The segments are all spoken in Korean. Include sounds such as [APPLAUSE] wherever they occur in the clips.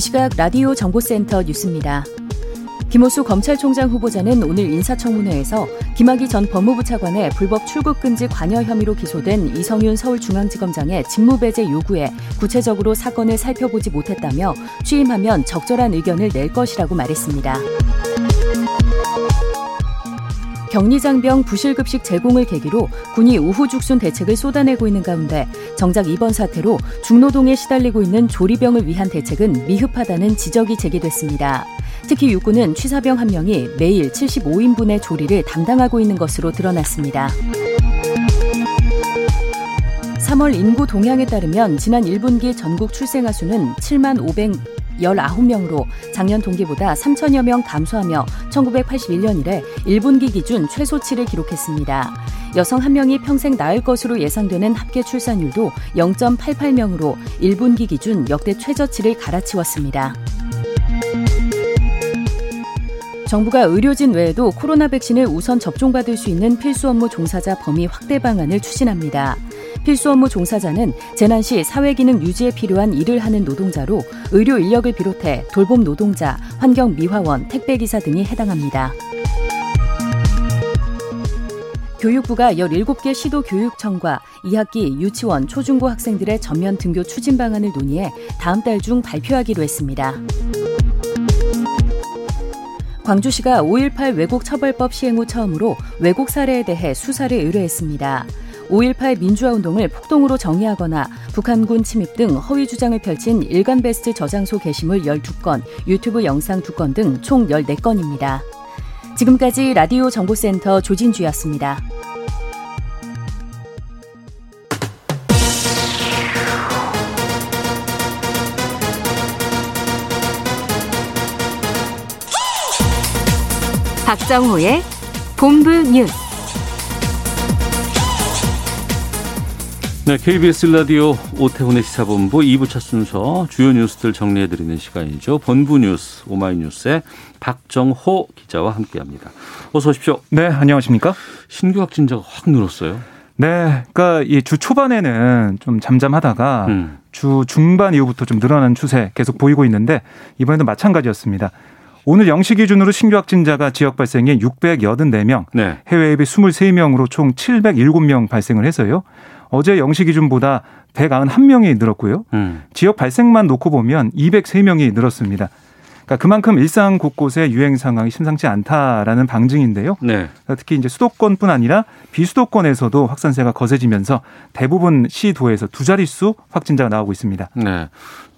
이 시각 라디오 정보센터 뉴스입니다. 김호수 검찰총장 후보자는 오늘 인사청문회에서 김학의 전 법무부 차관의 불법 출국 금지 관여 혐의로 기소된 이성윤 서울중앙지검장의 직무배제 요구에 구체적으로 사건을 살펴보지 못했다며 취임하면 적절한 의견을 낼 것이라고 말했습니다. 격리장병 부실급식 제공을 계기로 군이 우후죽순 대책을 쏟아내고 있는 가운데 정작 이번 사태로 중노동에 시달리고 있는 조리병을 위한 대책은 미흡하다는 지적이 제기됐습니다. 특히 육군은 취사병 한 명이 매일 75인분의 조리를 담당하고 있는 것으로 드러났습니다. 3월 인구 동향에 따르면 지난 1분기 전국 출생아 수는 7만 500 19명으로 작년 동기보다 3천여 명 감소하며 1981년 이래 1분기 기준 최소치를 기록했습니다. 여성 한 명이 평생 낳을 것으로 예상되는 합계 출산율도 0.88명으로 1분기 기준 역대 최저치를 갈아치웠습니다. 정부가 의료진 외에도 코로나 백신을 우선 접종받을 수 있는 필수 업무 종사자 범위 확대 방안을 추진합니다. 필수 업무 종사자는 재난 시 사회 기능 유지에 필요한 일을 하는 노동자로 의료 인력을 비롯해 돌봄 노동자, 환경 미화원, 택배 기사 등이 해당합니다. 교육부가 17개 시도 교육청과 2학기 유치원, 초중고 학생들의 전면 등교 추진 방안을 논의해 다음 달 중 발표하기로 했습니다. 광주시가 5.18 왜곡 처벌법 시행 후 처음으로 왜곡 사례에 대해 수사를 의뢰했습니다. 5.18 민주화 운동을 폭동으로 정의하거나 북한군 침입 등 허위 주장을 펼친 일간 베스트 저장소 게시물 12건, 유튜브 영상 2건 등 총 14건입니다. 지금까지 라디오 정보센터 조진주였습니다. 박정호의 본부 뉴스. 네, KBS 라디오 오태훈의 시사본부 2부 첫 순서 주요 뉴스들 정리해드리는 시간이죠. 본부 뉴스 오마이뉴스의 박정호 기자와 함께합니다. 어서 오십시오. 네, 안녕하십니까? 신규 확진자가 확 늘었어요. 네, 그러니까 이 주 초반에는 좀 잠잠하다가 음. 주 중반 이후부터 좀 늘어나는 추세 계속 보이고 있는데 이번에도 마찬가지였습니다. 오늘 0시 기준으로 신규 확진자가 지역 발생에 684명, 네. 해외 앱이 23명으로 총 707명 발생을 해서요. 어제 0시 기준보다 191명이 늘었고요. 음. 지역 발생만 놓고 보면 203명이 늘었습니다. 그러니까 그만큼 일상 곳곳의 유행 상황이 심상치 않다라는 방증인데요. 네. 그러니까 특히 이제 수도권뿐 아니라 비수도권에서도 확산세가 거세지면서 대부분 시도에서 두 자릿수 확진자가 나오고 있습니다. 네.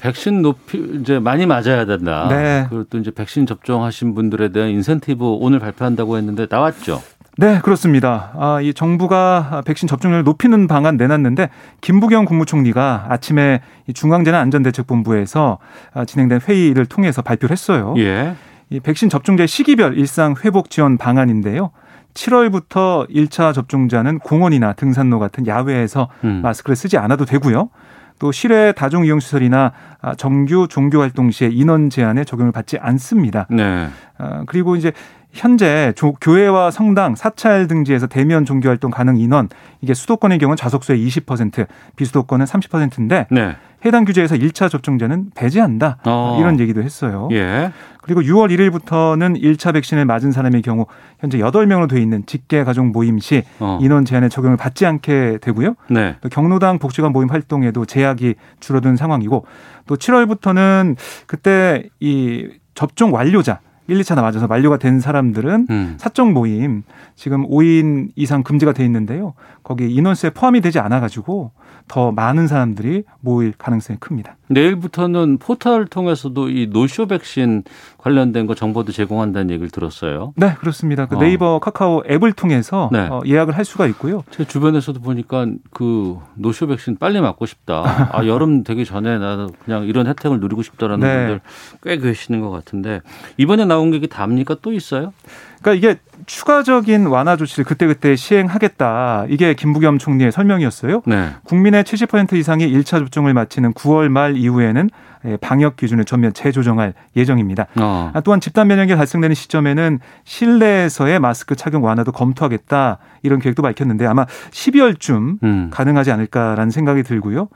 백신 높이 이제 많이 맞아야 된다. 네. 그리고 또 이제 백신 접종하신 분들에 대한 인센티브 오늘 발표한다고 했는데 나왔죠. 네, 그렇습니다. 아, 이 정부가 백신 접종률을 높이는 방안 내놨는데 김부경 국무총리가 아침에 중앙재난안전대책본부에서 아, 진행된 회의를 통해서 발표를 했어요. 예. 이 백신 접종자 시기별 일상 회복 지원 방안인데요. 7월부터 1차 접종자는 공원이나 등산로 같은 야외에서 음. 마스크를 쓰지 않아도 되고요. 또 실외 다중 이용 시설이나 아, 정규 종교 활동 시에 인원 제한에 적용을 받지 않습니다. 네. 아, 그리고 이제 현재 조, 교회와 성당, 사찰 등지에서 대면 종교 활동 가능 인원 이게 수도권의 경우는 좌석수의 20%, 비수도권은 30%인데 네. 해당 규제에서 1차 접종자는 배제한다. 어. 이런 얘기도 했어요. 예. 그리고 6월 1일부터는 1차 백신을 맞은 사람의 경우 현재 8명으로 돼 있는 직계 가족 모임 시 어. 인원 제한에 적용을 받지 않게 되고요. 네. 또 경로당 복지관 모임 활동에도 제약이 줄어든 상황이고 또 7월부터는 그때 이 접종 완료자 1, 2차 맞아서 만료가 된 사람들은 음. 사적 모임 지금 5인 이상 금지가 돼 있는데요. 거기 인원수에 포함이 되지 않아 가지고 더 많은 사람들이 모일 가능성이 큽니다. 내일부터는 포털 통해서도 이 노쇼 백신 관련된 거 정보도 제공한다는 얘기를 들었어요. 네, 그렇습니다. 그 어. 네이버 카카오 앱을 통해서 네. 어, 예약을 할 수가 있고요. 제 주변에서도 보니까 그 노쇼 백신 빨리 맞고 싶다. 아, [LAUGHS] 여름 되기 전에 나도 그냥 이런 혜택을 누리고 싶다라는 네. 분들 꽤 계시는 것 같은데 이번에 나온 게 이게 답니까? 또 있어요? 그러니까 이게 추가적인 완화 조치를 그때그때 시행하겠다. 이게 김부겸 총리의 설명이었어요. 네. 국민의 70% 이상이 1차 접종을 마치는 9월 말 이후에는 예, 방역 기준을 전면 재조정할 예정입니다. 어. 아, 또한 집단 면역이 달성되는 시점에는 실내에서의 마스크 착용 완화도 검토하겠다 이런 계획도 밝혔는데 아마 12월쯤 음. 가능하지 않을까라는 생각이 들고요.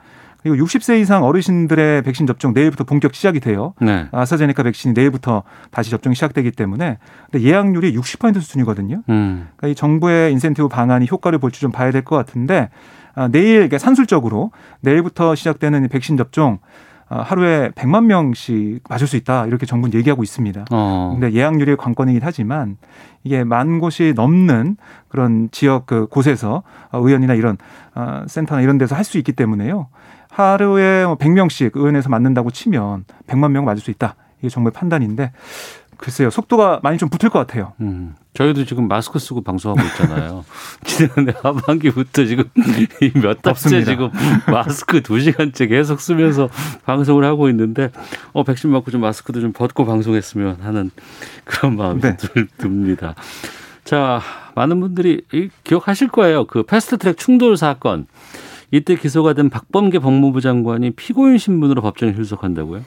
그리고 60세 이상 어르신들의 백신 접종 내일부터 본격 시작이 돼요. 네. 아스트라제네카 백신이 내일부터 다시 접종이 시작되기 때문에 근데 예약률이 60% 수준이거든요. 음. 그러니까 이 정부의 인센티브 방안이 효과를 볼지 좀 봐야 될 것 같은데 아, 내일 그러니까 산술적으로 내일부터 시작되는 이 백신 접종 아, 하루에 100만 명씩 맞을 수 있다 이렇게 정부는 얘기하고 있습니다. 어. 근데 예약률이 관건이긴 하지만 이게 만 곳이 넘는 그런 지역 그 곳에서 어, 의원이나 이런 어, 센터나 이런 데서 할 수 있기 때문에요. 하루에 뭐 100명씩 의원에서 맞는다고 치면 100만 명 맞을 수 있다. 이게 정부의 판단인데 글쎄요. 속도가 많이 좀 붙을 것 같아요. 음. 저희도 지금 마스크 쓰고 방송하고 있잖아요. [LAUGHS] 지난해 하반기부터 지금 이몇 달째. 지금 마스크 두 시간째 계속 쓰면서 방송을 하고 있는데 어 백신 맞고 좀 마스크도 좀 벗고 방송했으면 하는 그런 마음이 네. 들- 듭니다. 자, 많은 분들이 이- 기억하실 거예요. 그 패스트트랙 충돌 사건. 이때 기소가 된 박범계 법무부 장관이 피고인 신분으로 법정에 출석한다고요?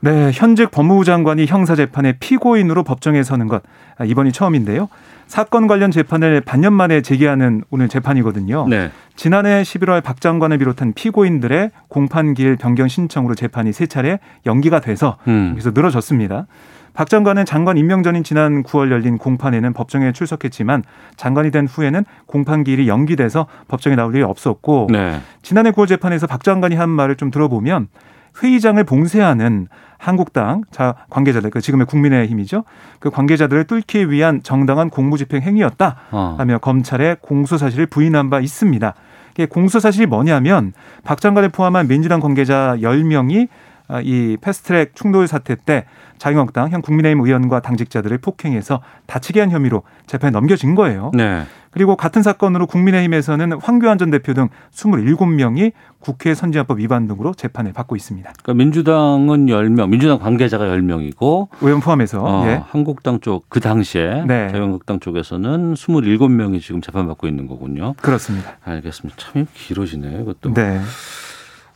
네, 현직 법무부 장관이 형사 재판의 피고인으로 법정에 서는 것 아, 이번이 처음인데요. 사건 관련 재판을 반년 만에 재개하는 오늘 재판이거든요. 네. 지난해 11월 박 장관을 비롯한 피고인들의 공판기일 변경 신청으로 재판이 세 차례 연기가 돼서 음. 여기서 늘어졌습니다. 박 장관은 장관 임명 전인 지난 9월 열린 공판에는 법정에 출석했지만 장관이 된 후에는 공판 기일이 연기돼서 법정에 나올 일이 없었고 네. 지난해 9월 재판에서 박 장관이 한 말을 좀 들어보면 회의장을 봉쇄하는 한국당 자 관계자들 그 지금의 국민의힘이죠 그 관계자들을 뚫기 위한 정당한 공무집행 행위였다 어. 하며 검찰에 공소 사실을 부인한 바 있습니다. 공소 사실이 뭐냐면 박 장관을 포함한 민주당 관계자 10명이 아, 이 패스트트랙 충돌 사태 때 자유한국당 현 국민의힘 의원과 당직자들을 폭행해서 다치게 한 혐의로 재판에 넘겨진 거예요. 네. 그리고 같은 사건으로 국민의힘에서는 황교안 전 대표 등 27명이 국회 선진화법 위반 등으로 재판을 받고 있습니다. 그러니까 민주당은 10명, 민주당 관계자가 10명이고 의원 포함해서 어, 예. 한국당 쪽 그 당시에 네. 자유한국당 쪽에서는 27명이 지금 재판받고 있는 거군요. 그렇습니다. 알겠습니다. 참 길어지네 이것도. 네.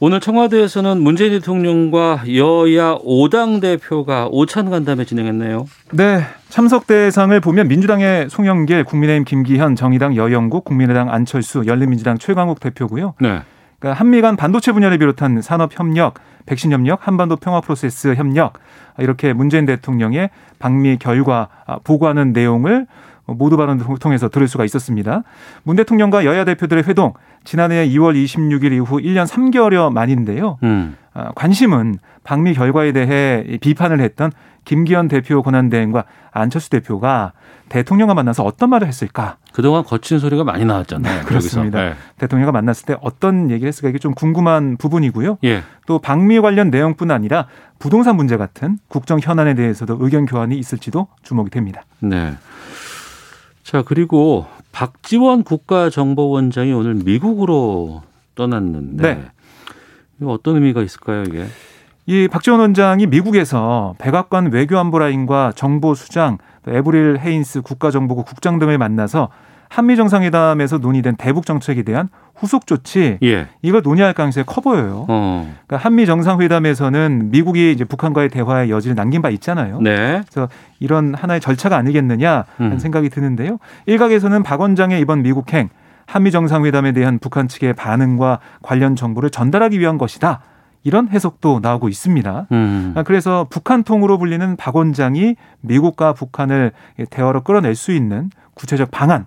오늘 청와대에서는 문재인 대통령과 여야 5당 대표가 오찬 간담회 진행했네요. 네. 참석 대상을 보면 민주당의 송영길, 국민의힘 김기현, 정의당 여영국, 국민의당 안철수, 열린민주당 최광욱 대표고요. 네. 그러니까 한미 간 반도체 분야를 비롯한 산업 협력, 백신 협력, 한반도 평화 프로세스 협력 이렇게 문재인 대통령의 방미 결과 아, 보고하는 내용을 모두 발언을 통해서 들을 수가 있었습니다. 문 대통령과 여야 대표들의 회동 지난해 2월 26일 이후 1년 3개월여 만인데요. 음. 아, 관심은 방미 결과에 대해 이 비판을 했던 김기현 대표 권한대행과 안철수 대표가 대통령과 만나서 어떤 말을 했을까? 그동안 거친 소리가 많이 나왔잖아요. 네, [LAUGHS] 그렇습니다. 여기서. 대통령과 만났을 때 어떤 얘기를 했을까 이게 좀 궁금한 부분이고요. 네. 예. 또 방미 관련 내용뿐 아니라 부동산 문제 같은 국정 현안에 대해서도 의견 교환이 있을지도 주목이 됩니다. 네. 자, 그리고 박지원 국가정보원장이 오늘 미국으로 떠났는데 네. 이거 어떤 의미가 있을까요, 이게? 이 박지원 원장이 미국에서 백악관 외교안보라인과 정보수장, 또 에브릴 헤인스 국가정보국 국장 등을 만나서 한미 정상회담에서 논의된 대북 정책에 대한 후속 조치 예. 이걸 논의할 가능성이 커 보여요. 어. 그러니까 한미 정상회담에서는 미국이 이제 북한과의 대화의 여지를 남긴 바 있잖아요. 네. 그래서 이런 하나의 절차가 아니겠느냐 하는 음. 생각이 드는데요. 일각에서는 박 원장의 이번 미국행 한미 정상회담에 대한 북한 측의 반응과 관련 정보를 전달하기 위한 것이다. 이런 해석도 나오고 있습니다. 음. 아, 그래서 북한 통으로 불리는 박 원장이 미국과 북한을 대화로 끌어낼 수 있는 구체적 방안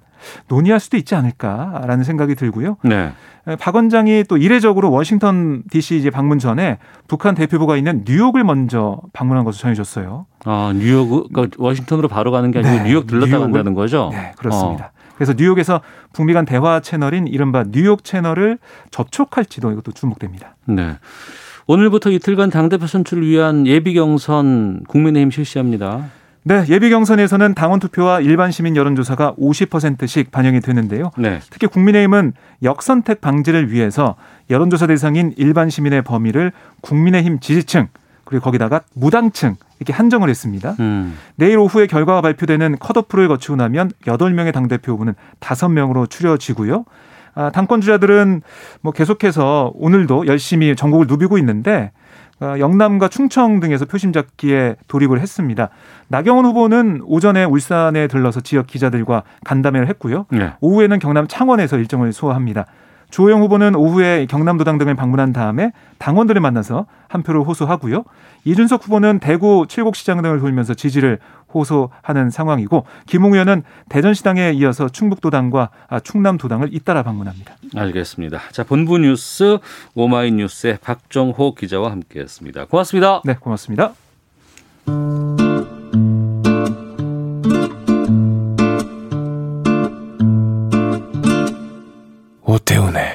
논의할 수도 있지 않을까라는 생각이 들고요. 네. 박 원장이 또 이례적으로 워싱턴 DC 이제 방문 전에 북한 대표부가 있는 뉴욕을 먼저 방문한 것으로 전해졌어요. 아, 뉴욕, 그러니까 워싱턴으로 바로 가는 게 아니고 네, 뉴욕 들렀다 간다는 거죠? 네, 그렇습니다. 그래서 뉴욕에서 북미 간 대화 채널인 이른바 뉴욕 채널을 접촉할지도 이것도 주목됩니다. 어, 네. 오늘부터 이틀간 당대표 선출을 위한 예비 경선 국민의힘 실시합니다. 네, 예비 경선에서는 당원 투표와 일반 시민 여론조사가 50%씩 반영이 되는데요. 네. 특히 국민의힘은 역선택 방지를 위해서 여론조사 대상인 일반 시민의 범위를 국민의힘 지지층 그리고 거기다가 무당층 이렇게 한정을 했습니다. 음. 내일 오후에 결과가 발표되는 컷오프를 거치고 나면 8명의 당대표 후보는 5명으로 추려지고요. 아, 당권 주자들은 뭐 계속해서 오늘도 열심히 전국을 누비고 있는데 어, 영남과 충청 등에서 표심 잡기에 돌입을 했습니다. 나경원 후보는 오전에 울산에 들러서 지역 기자들과 간담회를 했고요. 네. 오후에는 경남 창원에서 일정을 소화합니다. 조호영 후보는 오후에 경남도당 등을 방문한 다음에 당원들을 만나서 한 표를 호소하고요. 이준석 후보는 대구 칠곡시장 등을 돌면서 지지를 호소하는 상황이고 김웅 의원은 대전시당에 이어서 충북도당과 아, 충남도당을 잇따라 방문합니다. 알겠습니다. 자, 본부 뉴스 오마이뉴스의 박정호 기자와 함께했습니다. 고맙습니다. 네, 고맙습니다. 오태훈의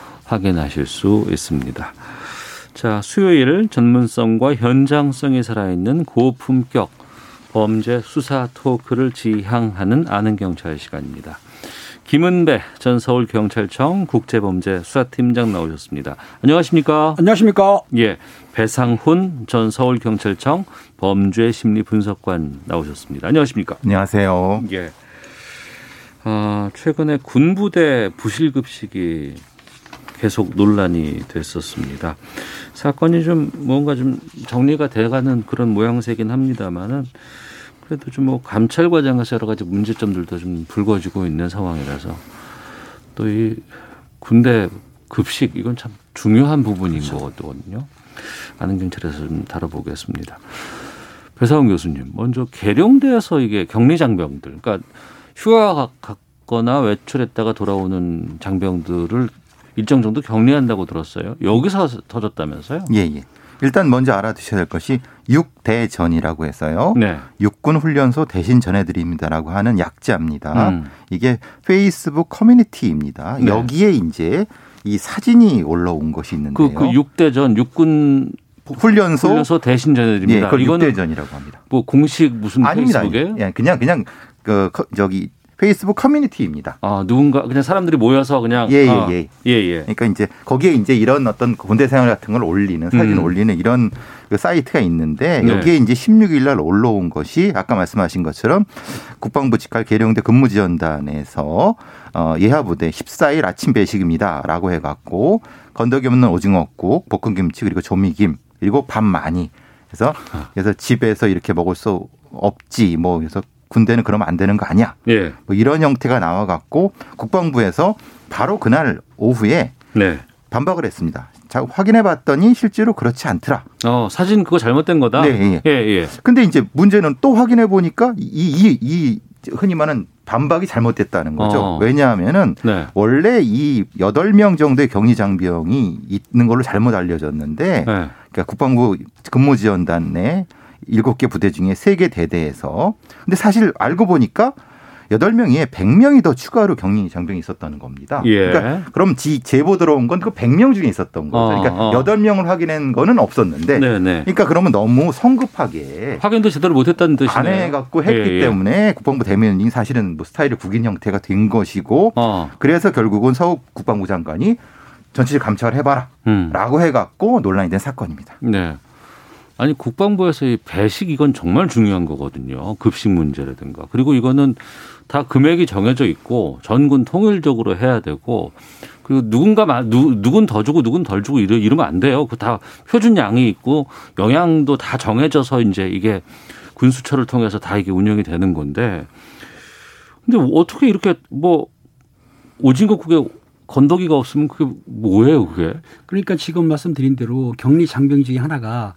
확인하실 수 있습니다. 자, 수요일 전문성과 현장성이 살아있는 고품격 범죄 수사 토크를 지향하는 아는 경찰 시간입니다. 김은배 전 서울경찰청 국제범죄 수사팀장 나오셨습니다. 안녕하십니까? 안녕하십니까. 예. 배상훈 전 서울경찰청 범죄심리분석관 나오셨습니다. 안녕하십니까? 안녕하세요. 예. 아, 최근에 군부대 부실급식이 계속 논란이 됐었습니다. 사건이 좀 뭔가 좀 정리가 돼가는 그런 모양새긴 합니다만은 그래도 좀 뭐 감찰 과정에서 여러 가지 문제점들도 좀 불거지고 있는 상황이라서 또 이 군대 급식 이건 참 중요한 부분인 거거든요. 아는 경찰에서 좀 다뤄보겠습니다. 배사원 교수님, 먼저 계룡대에서 이게 격리 장병들, 그러니까 휴가 갔거나 외출했다가 돌아오는 장병들을 일정 정도 격리한다고 들었어요. 여기서 터졌다면서요? 예, 예. 일단 먼저 알아두셔야 될 것이 육대전이라고 해서요. 네. 육군 훈련소 대신 전해드립니다라고 하는 약자입니다. 음. 이게 페이스북 커뮤니티입니다. 네. 여기에 이제 이 사진이 올라온 것이 있는데요. 그, 그 육대전 육군 훈련소, 훈련소 대신 예, 전해드립니다. 그걸 이거는 육대전이라고 합니다. 뭐 공식 무슨 아닙니다. 페이스북에 예, 그냥 그냥 그 커- 저기 페이스북 커뮤니티입니다. 아 누군가 그냥 사람들이 모여서 그냥 예, 예, 아, 예. 예, 예. 그러니까 이제 거기에 이제 이런 어떤 군대 생활 같은 걸 올리는 사진 음. 올리는 이런 그 사이트가 있는데 네. 여기에 이제 16일 날 올라온 것이 아까 말씀하신 것처럼 국방부 직할 계룡대 근무지원단에서 어 예하부대 14일 아침 배식입니다라고 해갖고 건더기 없는 오징어국, 볶음김치 그리고 조미김 그리고 밥 많이 그래서 그래서 집에서 이렇게 먹을 수 없지 뭐 그래서 군대는 그러면 안 되는 거 아니야 예. 뭐 이런 형태가 나와갖고 국방부에서 바로 그날 오후에 네. 반박을 했습니다. 자, 확인해 봤더니 실제로 그렇지 않더라. 어 사진 그거 잘못된 거다. 네, 예. 예, 예. 근데 이제 문제는 또 확인해 보니까 이, 이, 이 흔히 말하는 반박이 잘못됐다는 거죠. 어. 왜냐하면은 네. 원래 이 여덟 명 정도의 격리 장병이 있는 걸로 잘못 알려졌는데 네. 그러니까 국방부 근무 지원단 내 일곱 개 부대 중에 세 개 대대에서 근데 사실 알고 보니까 여덟 명에 백 명이 더 추가로 격리 장병이 있었다는 겁니다. 예. 그러니까 그럼 지 제보 들어온 건 그 백 명 중에 있었던 거죠. 어, 그러니까 어. 여덟 명을 확인한 거는 없었는데 네, 네. 그러니까 그러면 너무 성급하게 확인도 제대로 못 했다는 뜻이네요. 안 해 갖고 했기 예, 예. 때문에 국방부 대변인이 사실은 뭐 스타일이 국인 형태가 된 것이고 어. 그래서 결국은 서욱 국방부 장관이 전체적 감찰을 해봐라 음. 라고 해갖고 논란이 된 사건입니다. 네. 아니 국방부에서 이 배식 이건 정말 중요한 거거든요. 급식 문제라든가 그리고 이거는 다 금액이 정해져 있고 전군 통일적으로 해야 되고 그리고 누군가 마- 누 누군 더 주고 누군 덜 주고 이러, 이러면 안 돼요. 그 다 표준 양이 있고 영양도 다 정해져서 이제 이게 군수처를 통해서 다 이게 운영이 되는 건데 근데 어떻게 이렇게 뭐 오징어 국에 건더기가 없으면 그게 뭐예요 그게? 그러니까 지금 말씀드린 대로 격리 장병 중에 하나가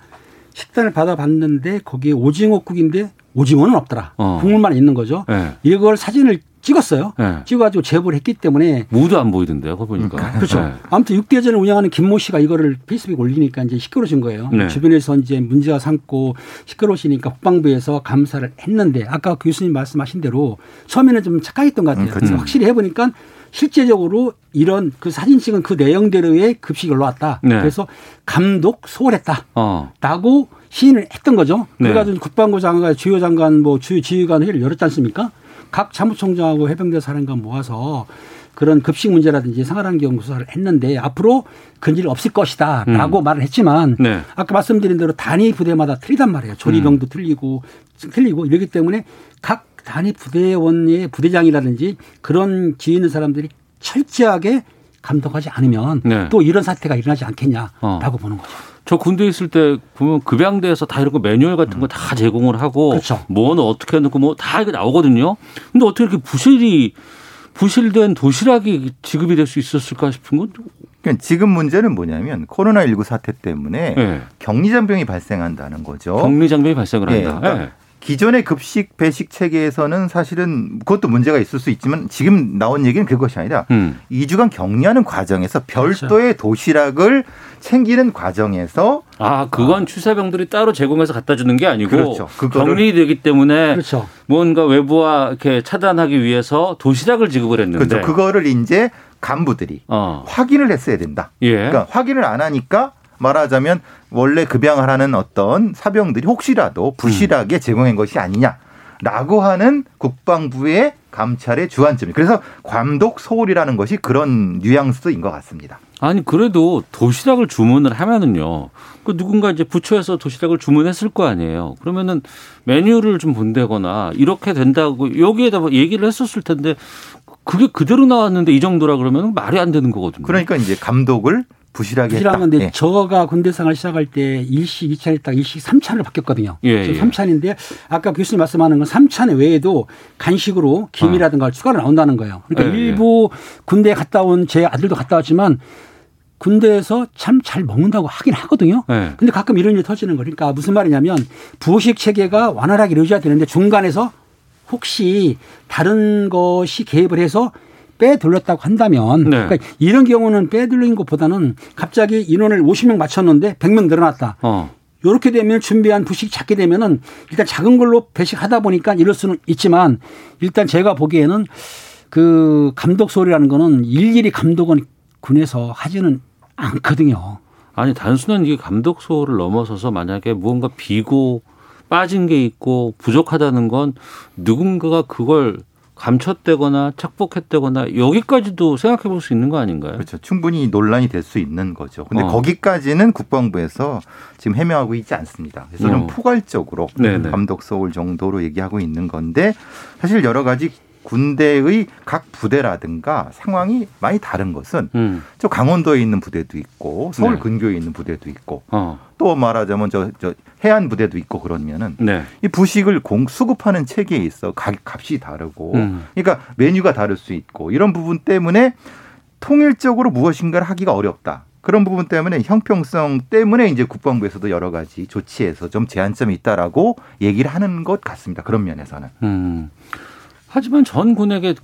식단을 받아봤는데 거기에 오징어국인데 오징어는 없더라. 어. 국물만 있는 거죠. 예. 이걸 사진을 찍었어요. 예. 찍어가지고 제보를 했기 때문에 무도 안 보이던데요, 그거 보니까. 그렇죠. 예. 아무튼 육대전을 운영하는 김모 씨가 이거를 페이스북에 올리니까 이제 시끄러진 거예요. 네. 주변에서 이제 문제가 삼고 시끄러우시니까 국방부에서 감사를 했는데 아까 교수님 말씀하신 대로 처음에는 좀 착각했던 것 같아요. 음, 그렇죠. 확실히 해보니까 실제적으로 이런 그 사진 찍은 그 내용대로의 급식이 올라왔다. 네. 그래서 감독 소홀했다. 어. 라고 시인을 했던 거죠. 네. 그래가지고 국방부 장관, 주요 장관, 뭐 주요 지휘관 회의를 열었지 않습니까? 각 사무총장하고 해병대 사령관 모아서 그런 급식 문제라든지 생활환경 조사를 했는데 앞으로 그런 일 없을 것이다 라고 말을 했지만 네. 아까 말씀드린 대로 단위 부대마다 틀리단 말이에요. 조리병도 틀리고 틀리고 이러기 때문에 각 단위 부대원의 부대장이라든지 그런 지휘 있는 사람들이 철저하게 감독하지 않으면 네. 또 이런 사태가 일어나지 않겠냐라고 어. 보는 거죠. 저 군대 있을 때 보면 급양대에서 다 이런 거 매뉴얼 같은 거 다 제공을 하고 그렇죠. 뭐는 어떻게 넣고 뭐 다 이게 나오거든요. 근데 어떻게 이렇게 부실이 부실된 도시락이 지급이 될 수 있었을까 싶은 건 그러니까 지금 문제는 뭐냐면 코로나 19 사태 때문에 예. 격리 장병이 발생한다는 거죠. 격리 장병이 발생을 예, 한다. 그러니까 예. 기존의 급식 배식 체계에서는 사실은 그것도 문제가 있을 수 있지만 지금 나온 얘기는 그것이 아니라 음. 2주간 격리하는 과정에서 별도의 도시락을 챙기는 과정에서 아, 그건 취사병들이 따로 제공해서 갖다 주는 게 아니고 그렇죠. 격리되기 때문에 그렇죠. 뭔가 외부와 이렇게 차단하기 위해서 도시락을 지급을 했는데 그렇죠. 그거를 이제 간부들이 어. 확인을 했어야 된다. 예. 그러니까 확인을 안 하니까 말하자면 원래 급양을 하는 어떤 사병들이 혹시라도 음. 부실하게 제공한 것이 아니냐라고 하는 국방부의 감찰의 주안점이. 그래서 감독 소홀이라는 것이 그런 뉘앙스인 것 같습니다. 아니 그래도 도시락을 주문을 하면은요. 그 누군가 이제 부처에서 도시락을 주문했을 거 아니에요. 그러면은 메뉴를 좀 본다거나 이렇게 된다고 여기에다 뭐 얘기를 했었을 텐데 그게 그대로 나왔는데 이 정도라 그러면 말이 안 되는 거거든요. 그러니까 이제 감독을 부실하게. 부실한 건데 예. 저가 군대 생활 시작할 때 일식 2찬 했다가 일식 3찬을 바뀌었거든요. 예, 지금 예. 3찬인데 아까 교수님 말씀하는 건 3찬 외에도 간식으로 김이라든가 추가로 나온다는 거예요. 그러니까 예, 예. 일부 군대에 갔다 온 제 아들도 갔다 왔지만 군대에서 참 잘 먹는다고 하긴 하거든요. 네. 근데 가끔 이런 일이 터지는 거니까 그러니까 무슨 말이냐면 부식 체계가 완활하게 이루어져야 되는데 중간에서 혹시 다른 것이 개입을 해서 빼돌렸다고 한다면 네. 그러니까 이런 경우는 빼돌린 것보다는 갑자기 인원을 50명 맞췄는데 100명 늘어났다. 어. 이렇게 되면 준비한 부식이 작게 되면은 일단 작은 걸로 배식하다 보니까 이럴 수는 있지만 일단 제가 보기에는 그 감독 소리라는 거는 일일이 감독은 군에서 하지는 않거든요. 아니 단순한 이게 감독 소를 넘어서서 만약에 무언가 비고 빠진 게 있고 부족하다는 건 누군가가 그걸 감췄다거나 착복했다거나 여기까지도 생각해 볼 수 있는 거 아닌가요? 그렇죠. 충분히 논란이 될 수 있는 거죠. 근데 어. 거기까지는 국방부에서 지금 해명하고 있지 않습니다. 그래서 좀 어. 포괄적으로 네네. 감독 소울 정도로 얘기하고 있는 건데 사실 여러 가지 군대의 각 부대라든가 상황이 많이 다른 것은 음. 저 강원도에 있는 부대도 있고 서울 네. 근교에 있는 부대도 있고 어. 또 말하자면 저, 저 해안 부대도 있고 그러면은 네. 이 부식을 공 수급하는 체계에 있어 가, 값이 다르고 음. 그러니까 메뉴가 다를 수 있고 이런 부분 때문에 통일적으로 무엇인가를 하기가 어렵다. 그런 부분 때문에 형평성 때문에 이제 국방부에서도 여러 가지 조치에서 좀 제한점이 있다라고 얘기를 하는 것 같습니다. 그런 면에서는. 음. 하지만 전 군에게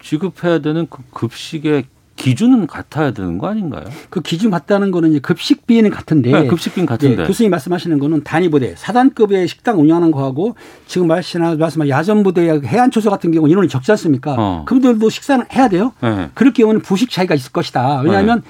지급해야 되는 그 급식의 기준은 같아야 되는 거 아닌가요? 그 기준 같다는 거는 이제 급식비는 같은데 네, 급식비는 같은데. 예, 교수님 말씀하시는 거는 단위부대 사단급의 식당 운영하는 거하고 지금 말씀하신 말씀한 야전부대 해안초소 같은 경우 인원이 적지 않습니까? 어. 그분들도 식사는 해야 돼요. 네. 그럴 경우는 부식 차이가 있을 것이다. 왜냐하면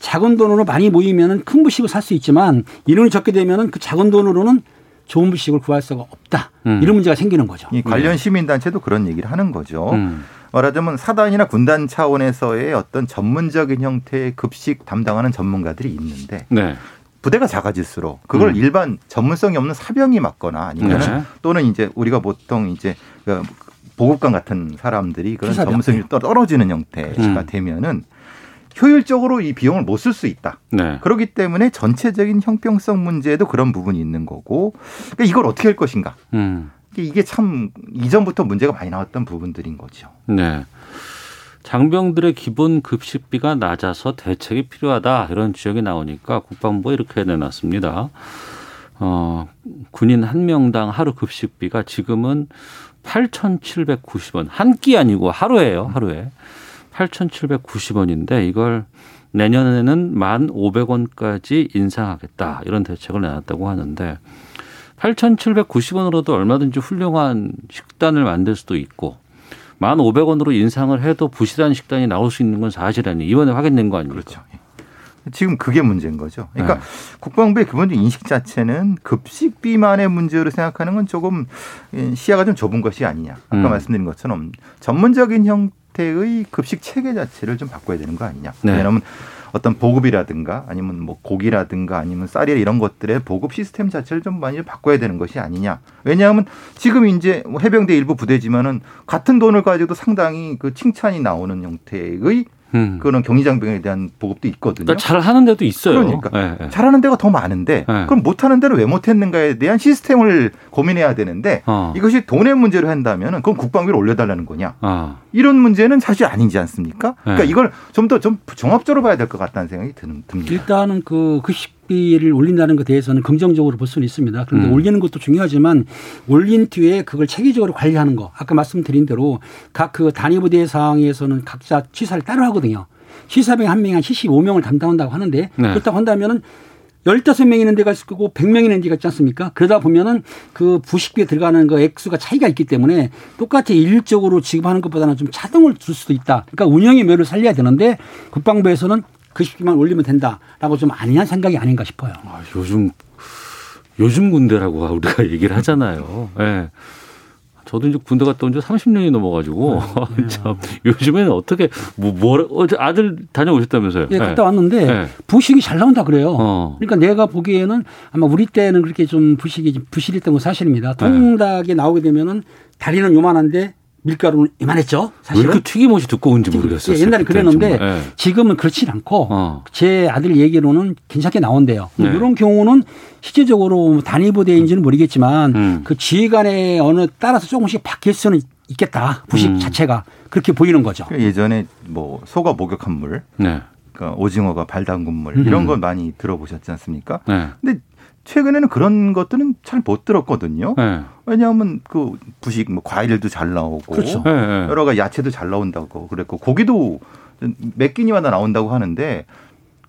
작은 돈으로 많이 모이면은 큰 부식을 살 수 있지만 인원이 적게 되면은 그 작은 돈으로는 좋은 부식을 구할 수가 없다. 음. 이런 문제가 생기는 거죠. 이 관련 시민단체도 그런 얘기를 하는 거죠. 음. 말하자면 사단이나 군단 차원에서의 어떤 전문적인 형태의 급식 담당하는 전문가들이 있는데 네. 부대가 작아질수록 그걸 음. 일반 전문성이 없는 사병이 맡거나 아니면 네. 또는 이제 우리가 보통 이제 그 보급관 같은 사람들이 그런. 전문성이 떨- 떨어지는 형태가 음. 되면은 효율적으로 이 비용을 못 쓸 수 있다. 네. 그렇기 때문에 전체적인 형평성 문제에도 그런 부분이 있는 거고 그러니까 이걸 어떻게 할 것인가. 음. 이게 참 이전부터 문제가 많이 나왔던 부분들인 거죠. 네. 장병들의 기본 급식비가 낮아서 대책이 필요하다 이런 지적이 나오니까 국방부가 이렇게 내놨습니다. 어, 군인 한 명당 하루 급식비가 지금은 8,790원 한 끼 아니고 하루예요 하루에 8,790원인데 이걸 내년에는 1,500원까지 인상하겠다 이런 대책을 내놨다고 하는데 8,790원으로도 얼마든지 훌륭한 식단을 만들 수도 있고 1,500원으로 인상을 해도 부실한 식단이 나올 수 있는 건 사실 아니에요. 이번에 확인된 거 아닙니까? 그렇죠. 지금 그게 문제인 거죠. 그러니까 네. 국방부의 기본적인 인식 자체는 급식 비만의 문제로 생각하는 건 조금 시야가 좀 좁은 것이 아니냐. 아까 음. 말씀드린 것처럼 전문적인 형 태의 급식 체계 자체를 좀 바꿔야 되는 거 아니냐. 네. 왜냐하면 어떤 보급이라든가 아니면 뭐 고기라든가 아니면 쌀이 이런 것들의 보급 시스템 자체를 좀 많이 바꿔야 되는 것이 아니냐. 왜냐하면 지금 이제 뭐 해병대 일부 부대지만은 같은 돈을 가지고도 상당히 그 칭찬이 나오는 형태의 음. 그런 경리장 병에 대한 보급도 있거든요. 그러니까 잘하는 데도 있어요. 그러니까 네, 네. 잘하는 데가 더 많은데 네. 그럼 못하는 데를 왜 못했는가에 대한 시스템을 고민해야 되는데 어. 이것이 돈의 문제로 한다면 그건 국방비를 올려달라는 거냐 어. 이런 문제는 사실 아니지 않습니까? 그러니까 이걸 좀 더좀 좀 종합적으로 봐야 될 것 같다는 생각이 듭니다. 일단은 그, 그 10... 학비를 올린다는 것에 대해서는 긍정적으로 볼 수는 있습니다. 그런데 음. 올리는 것도 중요하지만 올린 뒤에 그걸 체계적으로 관리하는 거. 아까 말씀드린 대로 각 그 단위부대 상황에서는 각자 취사를 따로 하거든요. 취사병 한 명이 한 75명을 담당한다고 하는데 네. 그렇다고 한다면은 열다섯 명이 있는 데가 있을 거고 백명이 있는 데가 있지 않습니까? 그러다 보면은 그 부식비에 들어가는 그 액수가 차이가 있기 때문에 똑같이 일적으로 지급하는 것보다는 좀 차등을 줄 수도 있다. 그러니까 운영의 묘를 살려야 되는데 국방부에서는 급식비만 올리면 된다라고 좀 안이한 생각이 아닌가 싶어요. 아, 요즘 요즘 군대라고 [LAUGHS] 우리가 얘기를 하잖아요. 예. 저도 이제 군대 갔다 온 지 30년이 넘어가지고 [LAUGHS] 참 요즘에는 어떻게 뭐 뭐라 어제 아들 다녀오셨다면서요? 예, 갔다 왔는데 네. 부식이 잘 나온다 그래요. 어. 그러니까 내가 보기에는 아마 우리 때는 그렇게 좀 부식이 좀 부실했던 건 네. 사실입니다. 통닭에 나오게 되면은 다리는 요만한데 밀가루는 이만했죠. 왜 사실은. 이렇게 튀김옷이 두꺼운지 모르겠어요. 예, 옛날에 그랬는데. 예. 지금은 그렇진 않고 어. 제 아들 얘기로는 괜찮게 나온대요. 네. 이런 경우는 실제적으로 단위 부대인지는 모르겠지만 음. 그 지휘관의 어느 따라서 조금씩 바뀔 수는 있겠다. 부식 음. 자체가 그렇게 보이는 거죠. 예전에 뭐 소가 목욕한 물, 네. 그러니까 오징어가 발 담근 물 음. 이런 건 많이 들어보셨지 않습니까? 네. 근데 최근에는 그런 것들은 잘 못 들었거든요. 네. 왜냐하면 그 부식 뭐 과일도 잘 나오고 그렇죠. 네. 네. 여러 가지 야채도 잘 나온다고 그랬고 고기도 몇 끼니마다 나온다고 하는데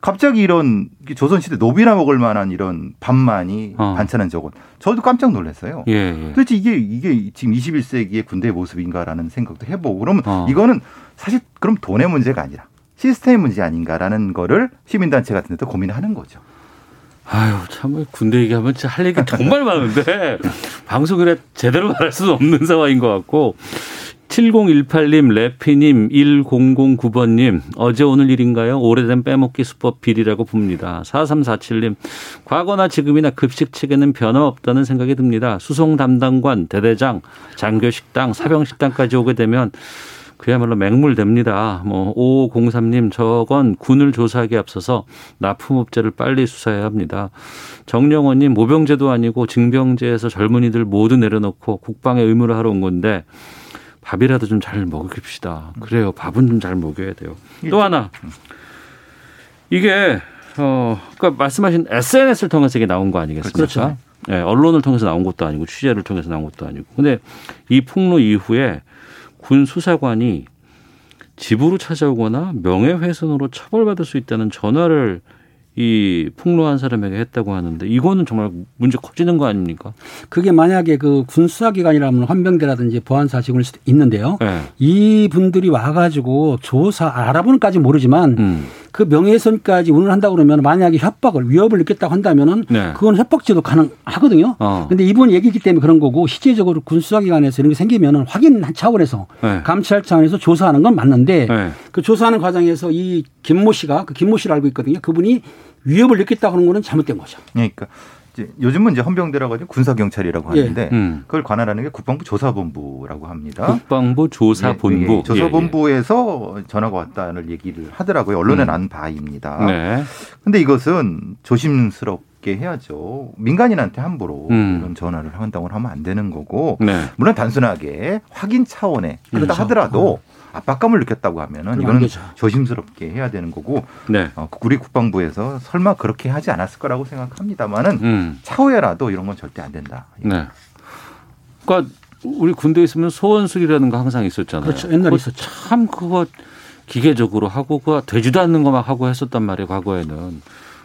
갑자기 이런 조선시대 노비나 먹을 만한 이런 밥만이 어. 반찬은 적은 저도 깜짝 놀랐어요. 예, 예. 도대체 이게 이게 지금 21세기의 군대의 모습인가라는 생각도 해보고 그러면 어. 이거는 사실 그럼 돈의 문제가 아니라 시스템 문제 아닌가라는 거를 시민단체 같은 데도 고민하는 거죠. 아유, 참, 군대 얘기하면 진짜 할 얘기 정말 많은데, [LAUGHS] 방송이라 제대로 말할 수는 없는 상황인 것 같고, 7018님, 레피님, 1009번님, 어제 오늘 일인가요? 오래된 빼먹기 수법 비리라고 봅니다. 4347님, 과거나 지금이나 급식 체계는 변화없다는 생각이 듭니다. 수송 담당관, 대대장, 장교식당, 사병식당까지 오게 되면 그야말로 맹물됩니다. 뭐 5503님 저건 군을 조사하기에 앞서서 납품업자를 빨리 수사해야 합니다. 정영원님 모병제도 아니고 징병제에서 젊은이들 모두 내려놓고 국방의 의무를 하러 온 건데 밥이라도 좀 잘 먹읍시다. 그래요. 밥은 좀 잘 먹여야 돼요. 또 하나 이게 어 그러니까 말씀하신 SNS를 통해서 이게 나온 거 아니겠습니까? 그렇죠. 예, 언론을 통해서 나온 것도 아니고 취재를 통해서 나온 것도 아니고. 근데 이 폭로 이후에 군 수사관이 집으로 찾아오거나 명예훼손으로 처벌받을 수 있다는 전화를 이 폭로한 사람에게 했다고 하는데 이거는 정말 문제 커지는 거 아닙니까? 그게 만약에 그 군수사기관이라면 환병대라든지 보안사 직원일 수도 있는데요. 네. 이 분들이 와가지고 조사 알아보는까지 모르지만 음. 그 명예훼손까지 운운한다고 그러면 만약에 협박을 위협을 느꼈다고 한다면은 네. 그건 협박죄도 가능하거든요. 어. 근데 이번 얘기이기 때문에 그런 거고 실제적으로 군수사기관에서 이런 게 생기면은 확인 차원에서 네. 감찰 차원에서 조사하는 건 맞는데 네. 그 조사하는 과정에서 이 김모 씨가 그 김모 씨를 알고 있거든요. 그분이 위협을 느꼈다고 하는 거는 잘못된 거죠. 그러니까 이제 요즘은 이제 헌병대라고 하죠 군사 경찰이라고 예. 하는데 음. 그걸 관할하는 게 국방부 조사본부라고 합니다. 국방부 조사본부. 예, 예. 조사본부에서 전화가 왔다는 얘기를 하더라고요. 언론에 음. 난 바입니다. 예, 예. 네. 근데 이것은 조심스럽게 해야죠. 민간인한테 함부로 음. 이런 전화를 한다고 하면 안 되는 거고 네. 물론 단순하게 확인 차원에 그러다 그렇죠. 하더라도 압박감을 느꼈다고 하면은 이거는 되죠. 조심스럽게 해야 되는 거고 네. 어, 우리 국방부에서 설마 그렇게 하지 않았을 거라고 생각합니다만은 음. 차후에라도 이런 건 절대 안 된다. 네. 그러니까 우리 군대에 있으면 소원술이라는 거 항상 있었잖아요. 그렇죠. 옛날에 있었죠. 참 그거 기계적으로 하고 그거 되지도 않는 거막 하고 했었단 말이에요. 과거에는.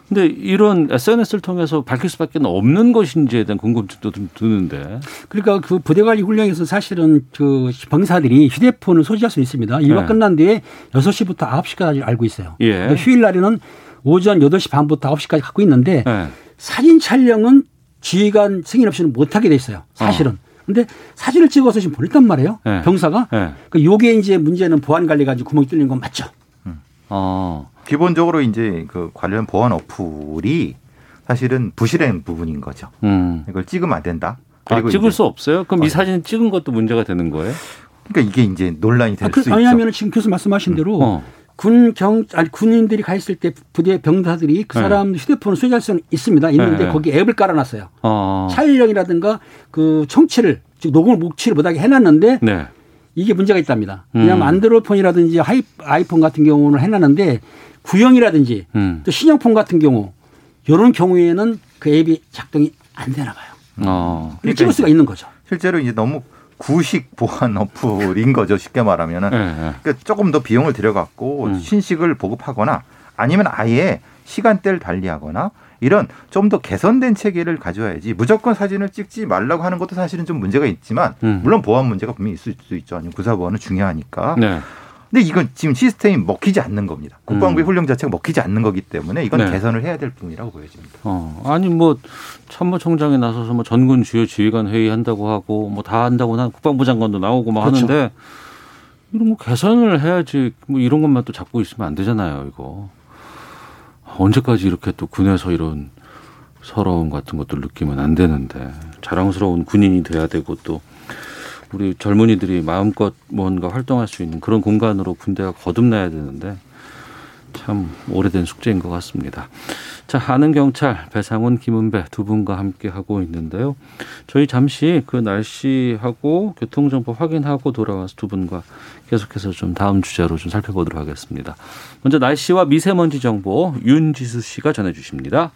근데 이런 SNS를 통해서 밝힐 수밖에 없는 것인지에 대한 궁금증도 좀 드는데. 그러니까 그 부대 관리 훈련에서 사실은 그 병사들이 휴대폰을 소지할 수 있습니다. 일과 네. 끝난 뒤에 6시부터 9시까지 알고 있어요. 예. 근데 휴일 날에는 오전 8시 반부터 9시까지 갖고 있는데 네. 사진 촬영은 지휘관 승인 없이는 못 하게 돼 있어요. 사실은. 근데 사진을 찍어서 지금 보냈단 말이에요. 네. 병사가. 네. 그 요게 이제 문제는 보안 관리 가지고 구멍이 뚫린 건 맞죠. 어. 기본적으로 이제 그 관련 보안 어플이 사실은 부실한 부분인 거죠. 음. 이걸 찍으면 안 된다. 아, 그리고 찍을 이제 수 없어요? 그럼 이 어. 사진 찍은 것도 문제가 되는 거예요? 그러니까 이게 이제 논란이 될 아, 그, 수 있죠. 왜냐하면 지금 교수 말씀하신 대로 어. 군 경, 아니, 군인들이 가 있을 때 부대 병사들이 그 네. 사람 휴대폰을 소지할 수는 있습니다. 있는데 네. 거기 앱을 깔아놨어요. 어. 촬영이라든가 그 청취를 즉 녹음을 녹취를 못하게 해놨는데 네. 이게 문제가 있답니다. 음. 왜냐하면 안드로이드폰이라든지 하이, 아이폰 같은 경우는 해놨는데 구형이라든지 음. 또 신형폰 같은 경우 이런 경우에는 그 앱이 작동이 안 되나 봐요. 어. 그러니까 찍을 수가 있는 거죠. 실제로 이제 너무 구식 보안 어플인 거죠. 쉽게 말하면은. 네. 네. 그러니까 조금 더 비용을 들여갖고 음. 신식을 보급하거나 아니면 아예 시간대를 달리하거나 이런 좀 더 개선된 체계를 가져야지 무조건 사진을 찍지 말라고 하는 것도 사실은 좀 문제가 있지만 음. 물론 보안 문제가 분명히 있을 수 있죠. 아니면 구사 보안은 중요하니까. 네. 근데 이건 지금 시스템이 먹히지 않는 겁니다. 국방부의 음. 훈련 자체가 먹히지 않는 거기 때문에 이건 네. 개선을 해야 될 부분이라고 보여집니다. 어, 아니 뭐 참모총장이 나서서 뭐 전군 주요 지휘관 회의 한다고 하고 뭐 다 한다고 난 국방부 장관도 나오고 막 그렇죠. 하는데 이런 거 개선을 해야지 뭐 이런 것만 또 잡고 있으면 안 되잖아요 이거 언제까지 이렇게 또 군에서 이런 서러움 같은 것들 느끼면 안 되는데 자랑스러운 군인이 돼야 되고 또 우리 젊은이들이 마음껏 뭔가 활동할 수 있는 그런 공간으로 군대가 거듭나야 되는데 참 오래된 숙제인 것 같습니다. 자, 아는 경찰 배상훈, 김은배 두 분과 함께 하고 있는데요. 저희 잠시 그 날씨하고 교통 정보 확인하고 돌아와서 두 분과 계속해서 좀 다음 주제로 좀 살펴보도록 하겠습니다. 먼저 날씨와 미세먼지 정보 윤지수 씨가 전해 주십니다.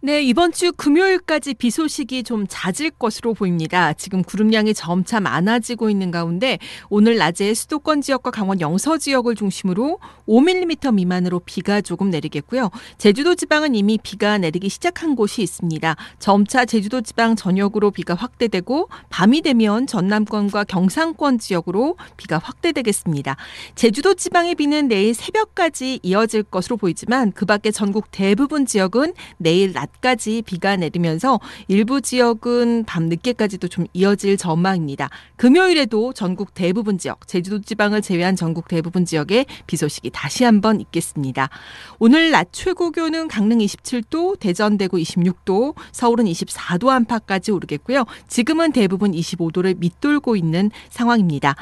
네, 이번 주 금요일까지 비 소식이 좀 잦을 것으로 보입니다. 지금 구름량이 점차 많아지고 있는 가운데 오늘 낮에 수도권 지역과 강원 영서 지역을 중심으로 5mm 미만으로 비가 조금 내리겠고요. 제주도 지방은 이미 비가 내리기 시작한 곳이 있습니다. 점차 제주도 지방 전역으로 비가 확대되고 밤이 되면 전남권과 경상권 지역으로 비가 확대되겠습니다. 제주도 지방의 비는 내일 새벽까지 이어질 것으로 보이지만 그 밖에 전국 대부분 지역은 내일 낮 까지 비가 내리면서 일부 지역은 밤 늦게까지도 좀 이어질 전망입니다. 금요일에도 전국 대부분 지역, 제주도 지방을 제외한 전국 대부분 지역에 비 소식이 다시 한번 있겠습니다. 오늘 낮 최고 기온은 강릉 27도, 대전 대구 26도, 서울은 24도 안팎까지 오르겠고요. 지금은 대부분 25도를 밑돌고 있는 상황입니다.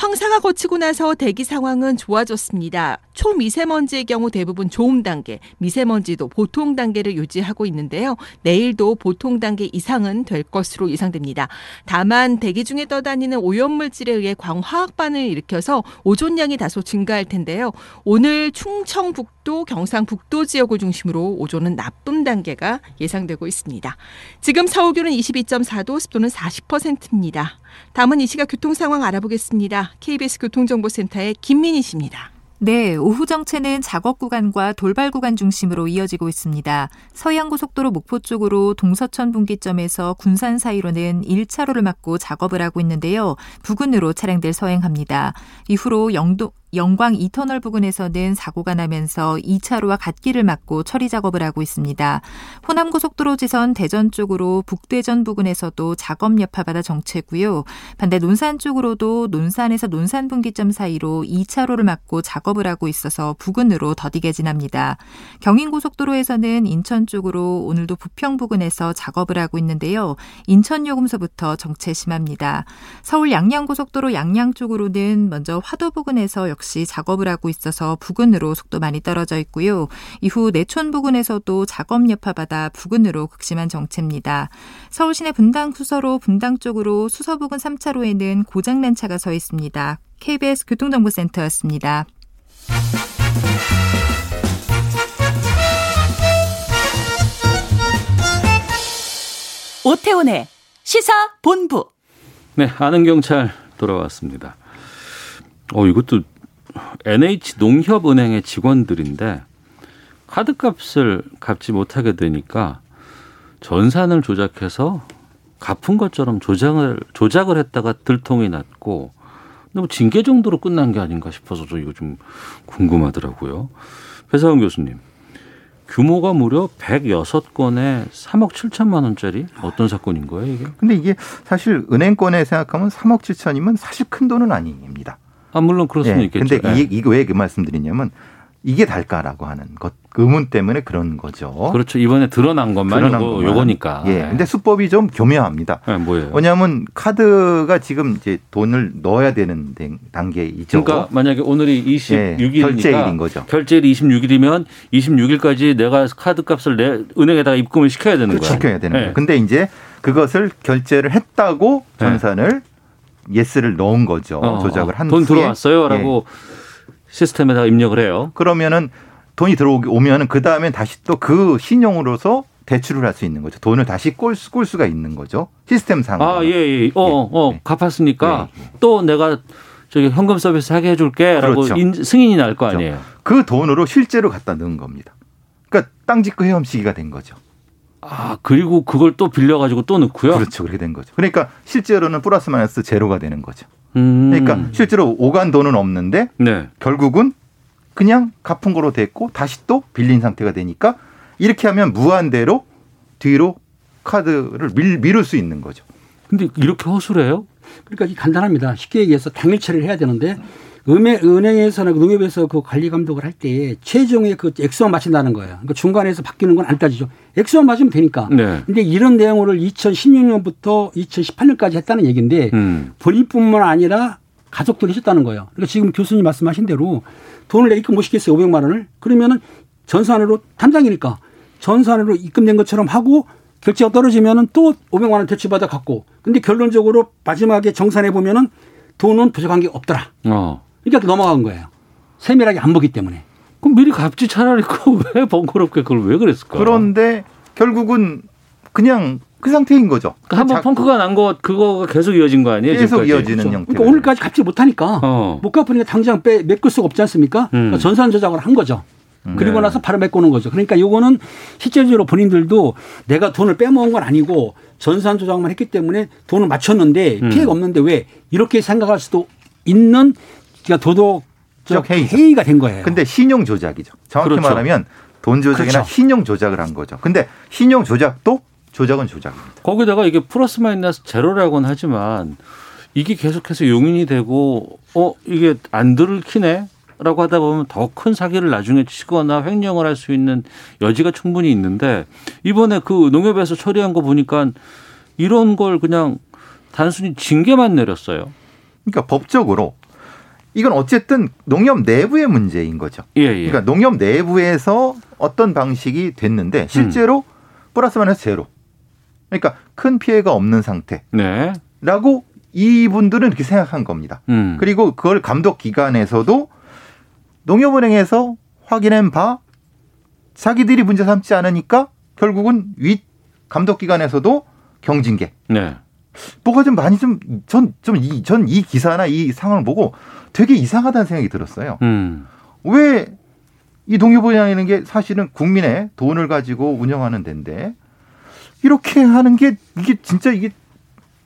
황사가 거치고 나서 대기 상황은 좋아졌습니다. 초미세먼지의 경우 대부분 좋음 단계, 미세먼지도 보통 단계를 유지하고 있는데요. 내일도 보통 단계 이상은 될 것으로 예상됩니다. 다만 대기 중에 떠다니는 오염물질에 의해 광화학반을 일으켜서 오존량이 다소 증가할 텐데요. 오늘 충청북 도, 경상북도 지역을 중심으로 오존은 나쁨 단계가 예상되고 있습니다. 지금 서울 기온은 22.4도, 습도는 40%입니다. 다음은 이 시각 교통 상황 알아보겠습니다. KBS 교통정보센터의 김민희 씨입니다. 네, 오후 정체는 작업 구간과 돌발 구간 중심으로 이어지고 있습니다. 서해안고속도로 목포 쪽으로 동서천 분기점에서 군산 사이로는 1차로를 막고 작업을 하고 있는데요. 부근으로 차량들 서행합니다. 이후로 영동 영광 이터널 부근에서 는 사고가 나면서 2차로와 갓길을 막고 처리 작업을 하고 있습니다. 호남고속도로 지선 대전 쪽으로 북대전 부근에서도 작업 여파받아 정체고요. 반대 논산 쪽으로도 논산에서 논산 분기점 사이로 2차로를 막고 작업을 하고 있어서 부근으로 더디게 지납니다. 경인고속도로에서는 인천 쪽으로 오늘도 부평 부근에서 작업을 하고 있는데요. 인천 요금소부터 정체 심합니다. 서울 양양고속도로 양양 쪽으로는 먼저 화도 부근에서 역시 작업을 하고 있어서 부근으로 속도 많이 떨어져 있고요. 이후 내촌 부근에서도 작업 여파받아 부근으로 극심한 정체입니다. 서울 시내 분당 수서로 분당 쪽으로 수서 부근 3차로에는 고장난 차가 서 있습니다. KBS 교통정보센터였습니다. 오태훈의 시사 본부. 네, 아는 경찰 돌아왔습니다. 어, 이것도 NH 농협은행의 직원들인데 카드값을 갚지 못하게 되니까 전산을 조작해서 갚은 것처럼 조작을 조작을 했다가 들통이 났고 너무 징계 정도로 끝난 게 아닌가 싶어서 저 이거 좀 궁금하더라고요. 배사원 교수님. 규모가 무려 106건에 3억 7천만 원짜리 어떤 사건인 거예요, 이게? 근데 이게 사실 은행권에 생각하면 3억 7천이면 사실 큰 돈은 아닙니다. 아, 물론 그럴 수는 예, 있겠죠. 근데 이, 이거 왜 그 말씀드리냐면 이게 달까라고 하는 것 의문 때문에 그런 거죠. 그렇죠. 이번에 드러난 것만 드러난 요거, 것만. 요거니까. 예. 근데 수법이 좀 교묘합니다. 네, 뭐예요? 왜냐하면 카드가 지금 이제 돈을 넣어야 되는 데- 단계이죠. 그러니까 만약에 오늘이 26일이니까 예, 결제일인 거죠. 결제일이 26일이면 26일까지 내가 카드 값을 내 은행에다가 입금을 시켜야 되는 그렇죠. 거예요. 시켜야 되는 네. 거예요. 근데 이제 그것을 결제를 했다고 네. 전산을 액수를 넣은 거죠. 어, 조작을 한 돈. 들어왔어요라고 시스템에다가 입력을 해요. 그러면은 돈이 들어오면은 그 다음에 다시 또 그 신용으로서 대출을 할 수 있는 거죠. 돈을 다시 꿀, 수- 꿀 수가 있는 거죠. 시스템상. 아, 예, 예. 어, 예, 어, 예. 갚았으니까 예, 예. 또 내가 저기 현금 서비스 하게 해줄게 라고 그렇죠. 인- 승인이 날 거 아니에요. 그 돈으로 실제로 갖다 넣은 겁니다. 그러니까 땅 짚고 헤엄치기가 된 거죠. 아, 그리고 그걸 또 빌려가지고 또 넣고요. 그렇죠. 그렇게 된 거죠. 그러니까 실제로는 플러스 마이너스 제로가 되는 거죠. 음. 그러니까 실제로 오간 돈은 없는데 네. 결국은 그냥 갚은 거로 됐고 다시 또 빌린 상태가 되니까 이렇게 하면 무한대로 뒤로 카드를 밀, 미룰 수 있는 거죠. 근데 이렇게 허술해요? 그러니까 이게 간단합니다. 쉽게 얘기해서 당일 처리를 해야 되는데 은행, 은행에서나 농협에서 그 관리 감독을 할 때 최종의 그 액수만 맞춘다는 거예요. 그러니까 중간에서 바뀌는 건 안 따지죠. 액수만 맞으면 되니까. 네. 근데 이런 내용을 2016년부터 2018년까지 했다는 얘기인데 음. 본인뿐만 아니라 가족들이 했다는 거예요. 그러니까 지금 교수님 말씀하신 대로 돈을 내 입금 못 시켰어요. 500만 원을. 그러면은 전산으로 담당이니까 전산으로 입금된 것처럼 하고 결제가 떨어지면은 또 500만 원 대출받아 갖고. 근데 결론적으로 마지막에 정산해 보면은 돈은 부족한 게 없더라. 어. 그러니까 넘어간 거예요. 세밀하게 안 보기 때문에. 그럼 미리 갚지 차라리 그왜 [LAUGHS] 번거롭게 그걸 왜 그랬을까? 그런데 결국은 그냥 그 상태인 거죠. 그러니까 한번 자- 펑크가 난 거 그거가 계속 이어진 거 아니에요? 계속 지금까지? 이어지는 그렇죠. 형태. 그러니까 오늘까지 갚지 못하니까 어. 못 갚으니까 당장 빼 메꿀 수가 없지 않습니까? 그러니까 음. 전산 조작을 한 거죠. 그리고 네. 나서 바로 메꾸는 거죠. 그러니까 요거는 실제적으로 본인들도 내가 돈을 빼먹은 건 아니고 전산 조작만 했기 때문에 돈을 맞췄는데 음. 피해가 없는데 왜 이렇게 생각할 수도 있는 그러니까 도덕적 회의죠. 회의가 된 거예요. 근데 신용 조작이죠. 정확히 그렇죠. 말하면 돈 조작이나 그렇죠. 신용 조작을 한 거죠. 근데 신용 조작도 조작은 조작입니다. 거기다가 이게 플러스 마이너스 제로라고는 하지만 이게 계속해서 용인이 되고 어 이게 안 들키네. 라고 하다 보면 더 큰 사기를 나중에 치거나 횡령을 할 수 있는 여지가 충분히 있는데 이번에 그 농협에서 처리한 거 보니까 이런 걸 그냥 단순히 징계만 내렸어요. 그러니까 법적으로 이건 어쨌든 농협 내부의 문제인 거죠. 예, 예. 그러니까 농협 내부에서 어떤 방식이 됐는데 실제로 음. 플러스 마이너스 제로. 그러니까 큰 피해가 없는 상태라고 네. 이분들은 이렇게 생각한 겁니다. 음. 그리고 그걸 감독 기관에서도 농협은행에서 확인한 바 자기들이 문제 삼지 않으니까 결국은 윗 감독 기관에서도 경징계. 네. 뭐가 좀 많이 좀 전 좀 이전이 기사나 이 상황을 보고 되게 이상하다는 생각이 들었어요. 음. 왜이 농협은행이라는 게 사실은 국민의 돈을 가지고 운영하는 데인데 이렇게 하는 게 이게 진짜 이게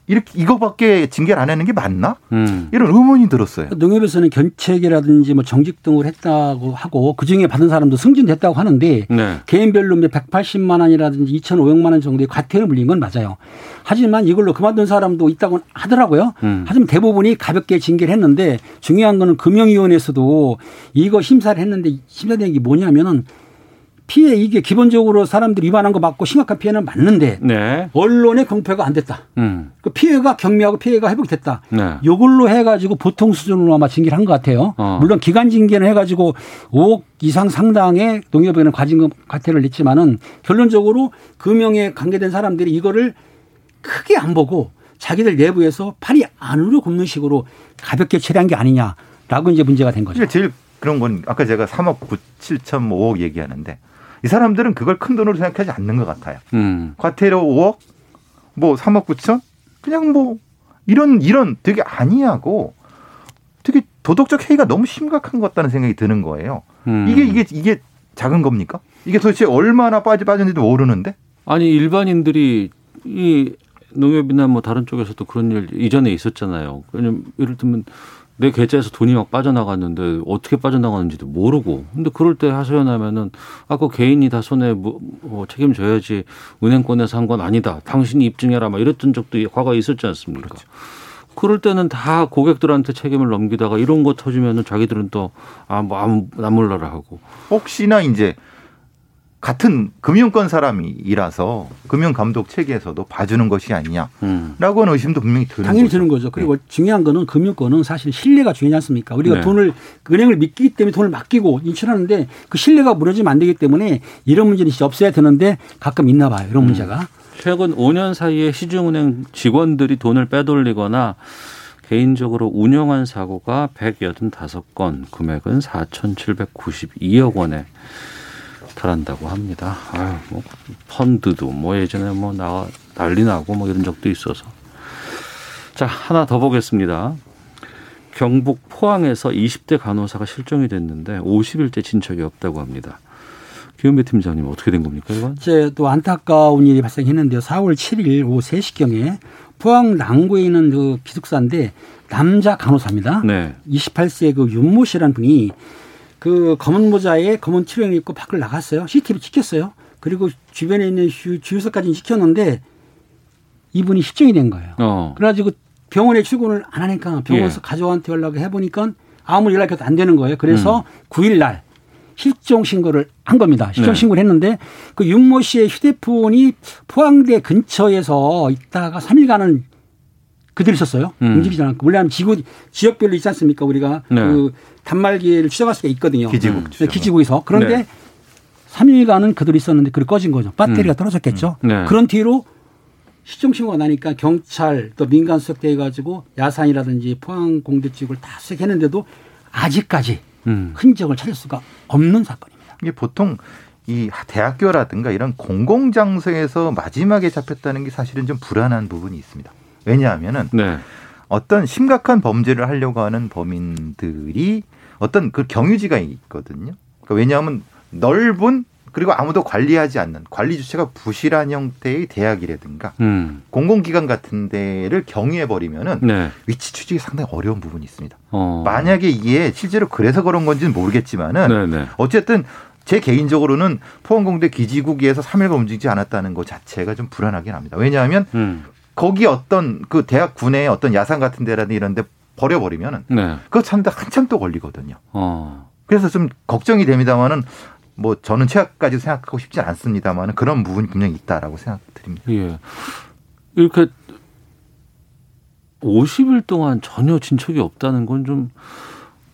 이렇게 이거밖에 징계를 안 하는 게 맞나? 음. 이런 의문이 들었어요. 농협에서는 견책이라든지 뭐 정직 등을 했다고 하고 그 중에 받은 사람도 승진됐다고 하는데 네. 개인별로 뭐 180만 원이라든지 2,500만 원 정도의 과태료 물린 건 맞아요. 하지만 이걸로 그만둔 사람도 있다고 하더라고요. 음. 하지만 대부분이 가볍게 징계를 했는데 중요한 거는 금융위원회에서도 이거 심사를 했는데 심사된 게 뭐냐면은 피해 이게 기본적으로 사람들이 위반한 거 맞고 심각한 피해는 맞는데 네. 언론의 공표가 안 됐다. 음. 그 피해가 경미하고 피해가 회복이 됐다. 네. 요걸로 해가지고 보통 수준으로 아마 징계를 한 것 같아요. 어. 물론 기간 징계는 해가지고 5억 이상 상당의 농협에는 과징금 과태료를 냈지만은 결론적으로 금융에 관계된 사람들이 이거를 크게 안 보고 자기들 내부에서 팔이 안으로 굽는 식으로 가볍게 처리한 게 아니냐라고 이제 문제가 된 거죠. 제일 그런 건 아까 제가 3억 9, 7천 5억 얘기하는데 이 사람들은 그걸 큰 돈으로 생각하지 않는 것 같아요. 음. 과태료 5억, 뭐 3억 9천, 그냥 뭐 이런 이런 되게 아니하고 되게 도덕적 해이가 너무 심각한 것 같다는 생각이 드는 거예요. 음. 이게 이게 이게 작은 겁니까? 이게 도대체 얼마나 빠지 빠졌는지도 모르는데 아니 일반인들이 이 농협이나 뭐 다른 쪽에서도 그런 일 이전에 있었잖아요. 왜냐면 예를 들면 내 계좌에서 돈이 막 빠져나갔는데 어떻게 빠져나가는지도 모르고 근데 그럴 때 하소연하면은 아그 개인이 다 손에 뭐, 뭐 책임져야지 은행권에서 한 건 아니다. 당신이 입증해라 막 이랬던 적도 과거에 있었지 않습니까? 그럴 때는 다 고객들한테 책임을 넘기다가 이런 거 터지면은 자기들은 또 아뭐 아무 남몰라라 하고 혹시나 이제 같은 금융권 사람이라서 금융감독 체계에서도 봐주는 것이 아니냐라고 음. 하는 의심도 분명히 드는 당연히 거죠. 드는 거죠. 그리고 중요한 거는 금융권은 사실 신뢰가 중요하지 않습니까? 우리가 네. 돈을 은행을 믿기 때문에 돈을 맡기고 인출하는데 그 신뢰가 무너지면 안 되기 때문에 이런 문제는 진짜 없어야 되는데 가끔 있나 봐요. 이런 문제가. 최근 5년 사이에 시중은행 직원들이 돈을 빼돌리거나 개인적으로 운영한 사고가 185건, 금액은 4,792억 원에 달한다고 합니다. 아유, 뭐 펀드도 뭐 예전에 뭐 나, 난리 나고 뭐 이런 적도 있어서. 자, 하나 더 보겠습니다. 경북 포항에서 20대 간호사가 실종이 됐는데 50일째 진척이 없다고 합니다. 김은배 팀장님 어떻게 된 겁니까 이건? 이제 또 안타까운 일이 발생했는데요. 4월 7일 오후 3시경에 포항 남구에 있는 그 기숙사인데 남자 간호사입니다. 네. 28세 그 윤모 씨라는 분이 그 검은 모자에 검은 치령을 입고 밖을 나갔어요. CCTV 찍혔어요. 그리고 주변에 있는 주- 주유소까지 찍혔는데 이분이 실종이 된 거예요. 어. 그래가지고 병원에 출근을 안 하니까 병원에서 예. 가족한테 연락을 해보니까 아무 연락해도 안 되는 거예요. 그래서 음. 9일 날 실종 신고를 한 겁니다. 실종 네. 신고를 했는데 그 윤모 씨의 휴대폰이 포항대 근처에서 있다가 3일간은 그대로 있었어요. 음. 움직이지 않고. 물론 지구 지역별로 있지 않습니까? 우리가 네. 그 단말기를 추적할 수가 있거든요. 기지국 네. 기지국에서. 그런데 네. 3일간은 그대로 있었는데 그걸 꺼진 거죠. 배터리가 떨어졌겠죠. 음. 네. 그런 뒤로 시정 신고가 나니까 경찰 또 민간 수색대 가지고 야산이라든지 포항 공대 쪽을 다 수색했는데도 아직까지 음. 흔적을 찾을 수가 없는 사건입니다. 이게 보통 이 대학교라든가 이런 공공장소에서 마지막에 잡혔다는 게 사실은 좀 불안한 부분이 있습니다. 왜냐하면은 네. 어떤 심각한 범죄를 하려고 하는 범인들이 어떤 그 경유지가 있거든요. 그러니까 왜냐하면 넓은 그리고 아무도 관리하지 않는 관리 주체가 부실한 형태의 대학이라든가 음. 공공기관 같은 데를 경유해 버리면은 네. 위치 추적이 상당히 어려운 부분이 있습니다. 어. 만약에 이게 실제로 그래서 그런 건지는 모르겠지만은 네, 네. 어쨌든 제 개인적으로는 포항공대 기지국에서 3일간 움직이지 않았다는 것 자체가 좀 불안하긴 합니다. 왜냐하면 음. 거기 어떤 그 대학 군의 어떤 야산 같은 데라든지 이런 데 버려버리면은 네. 그거 찾는데 한참 또 걸리거든요. 어. 그래서 좀 걱정이 됩니다만은 뭐 저는 최악까지 생각하고 싶지 않습니다만은 그런 부분이 분명히 있다라고 생각드립니다. 예. 이렇게 50일 동안 전혀 진척이 없다는 건 좀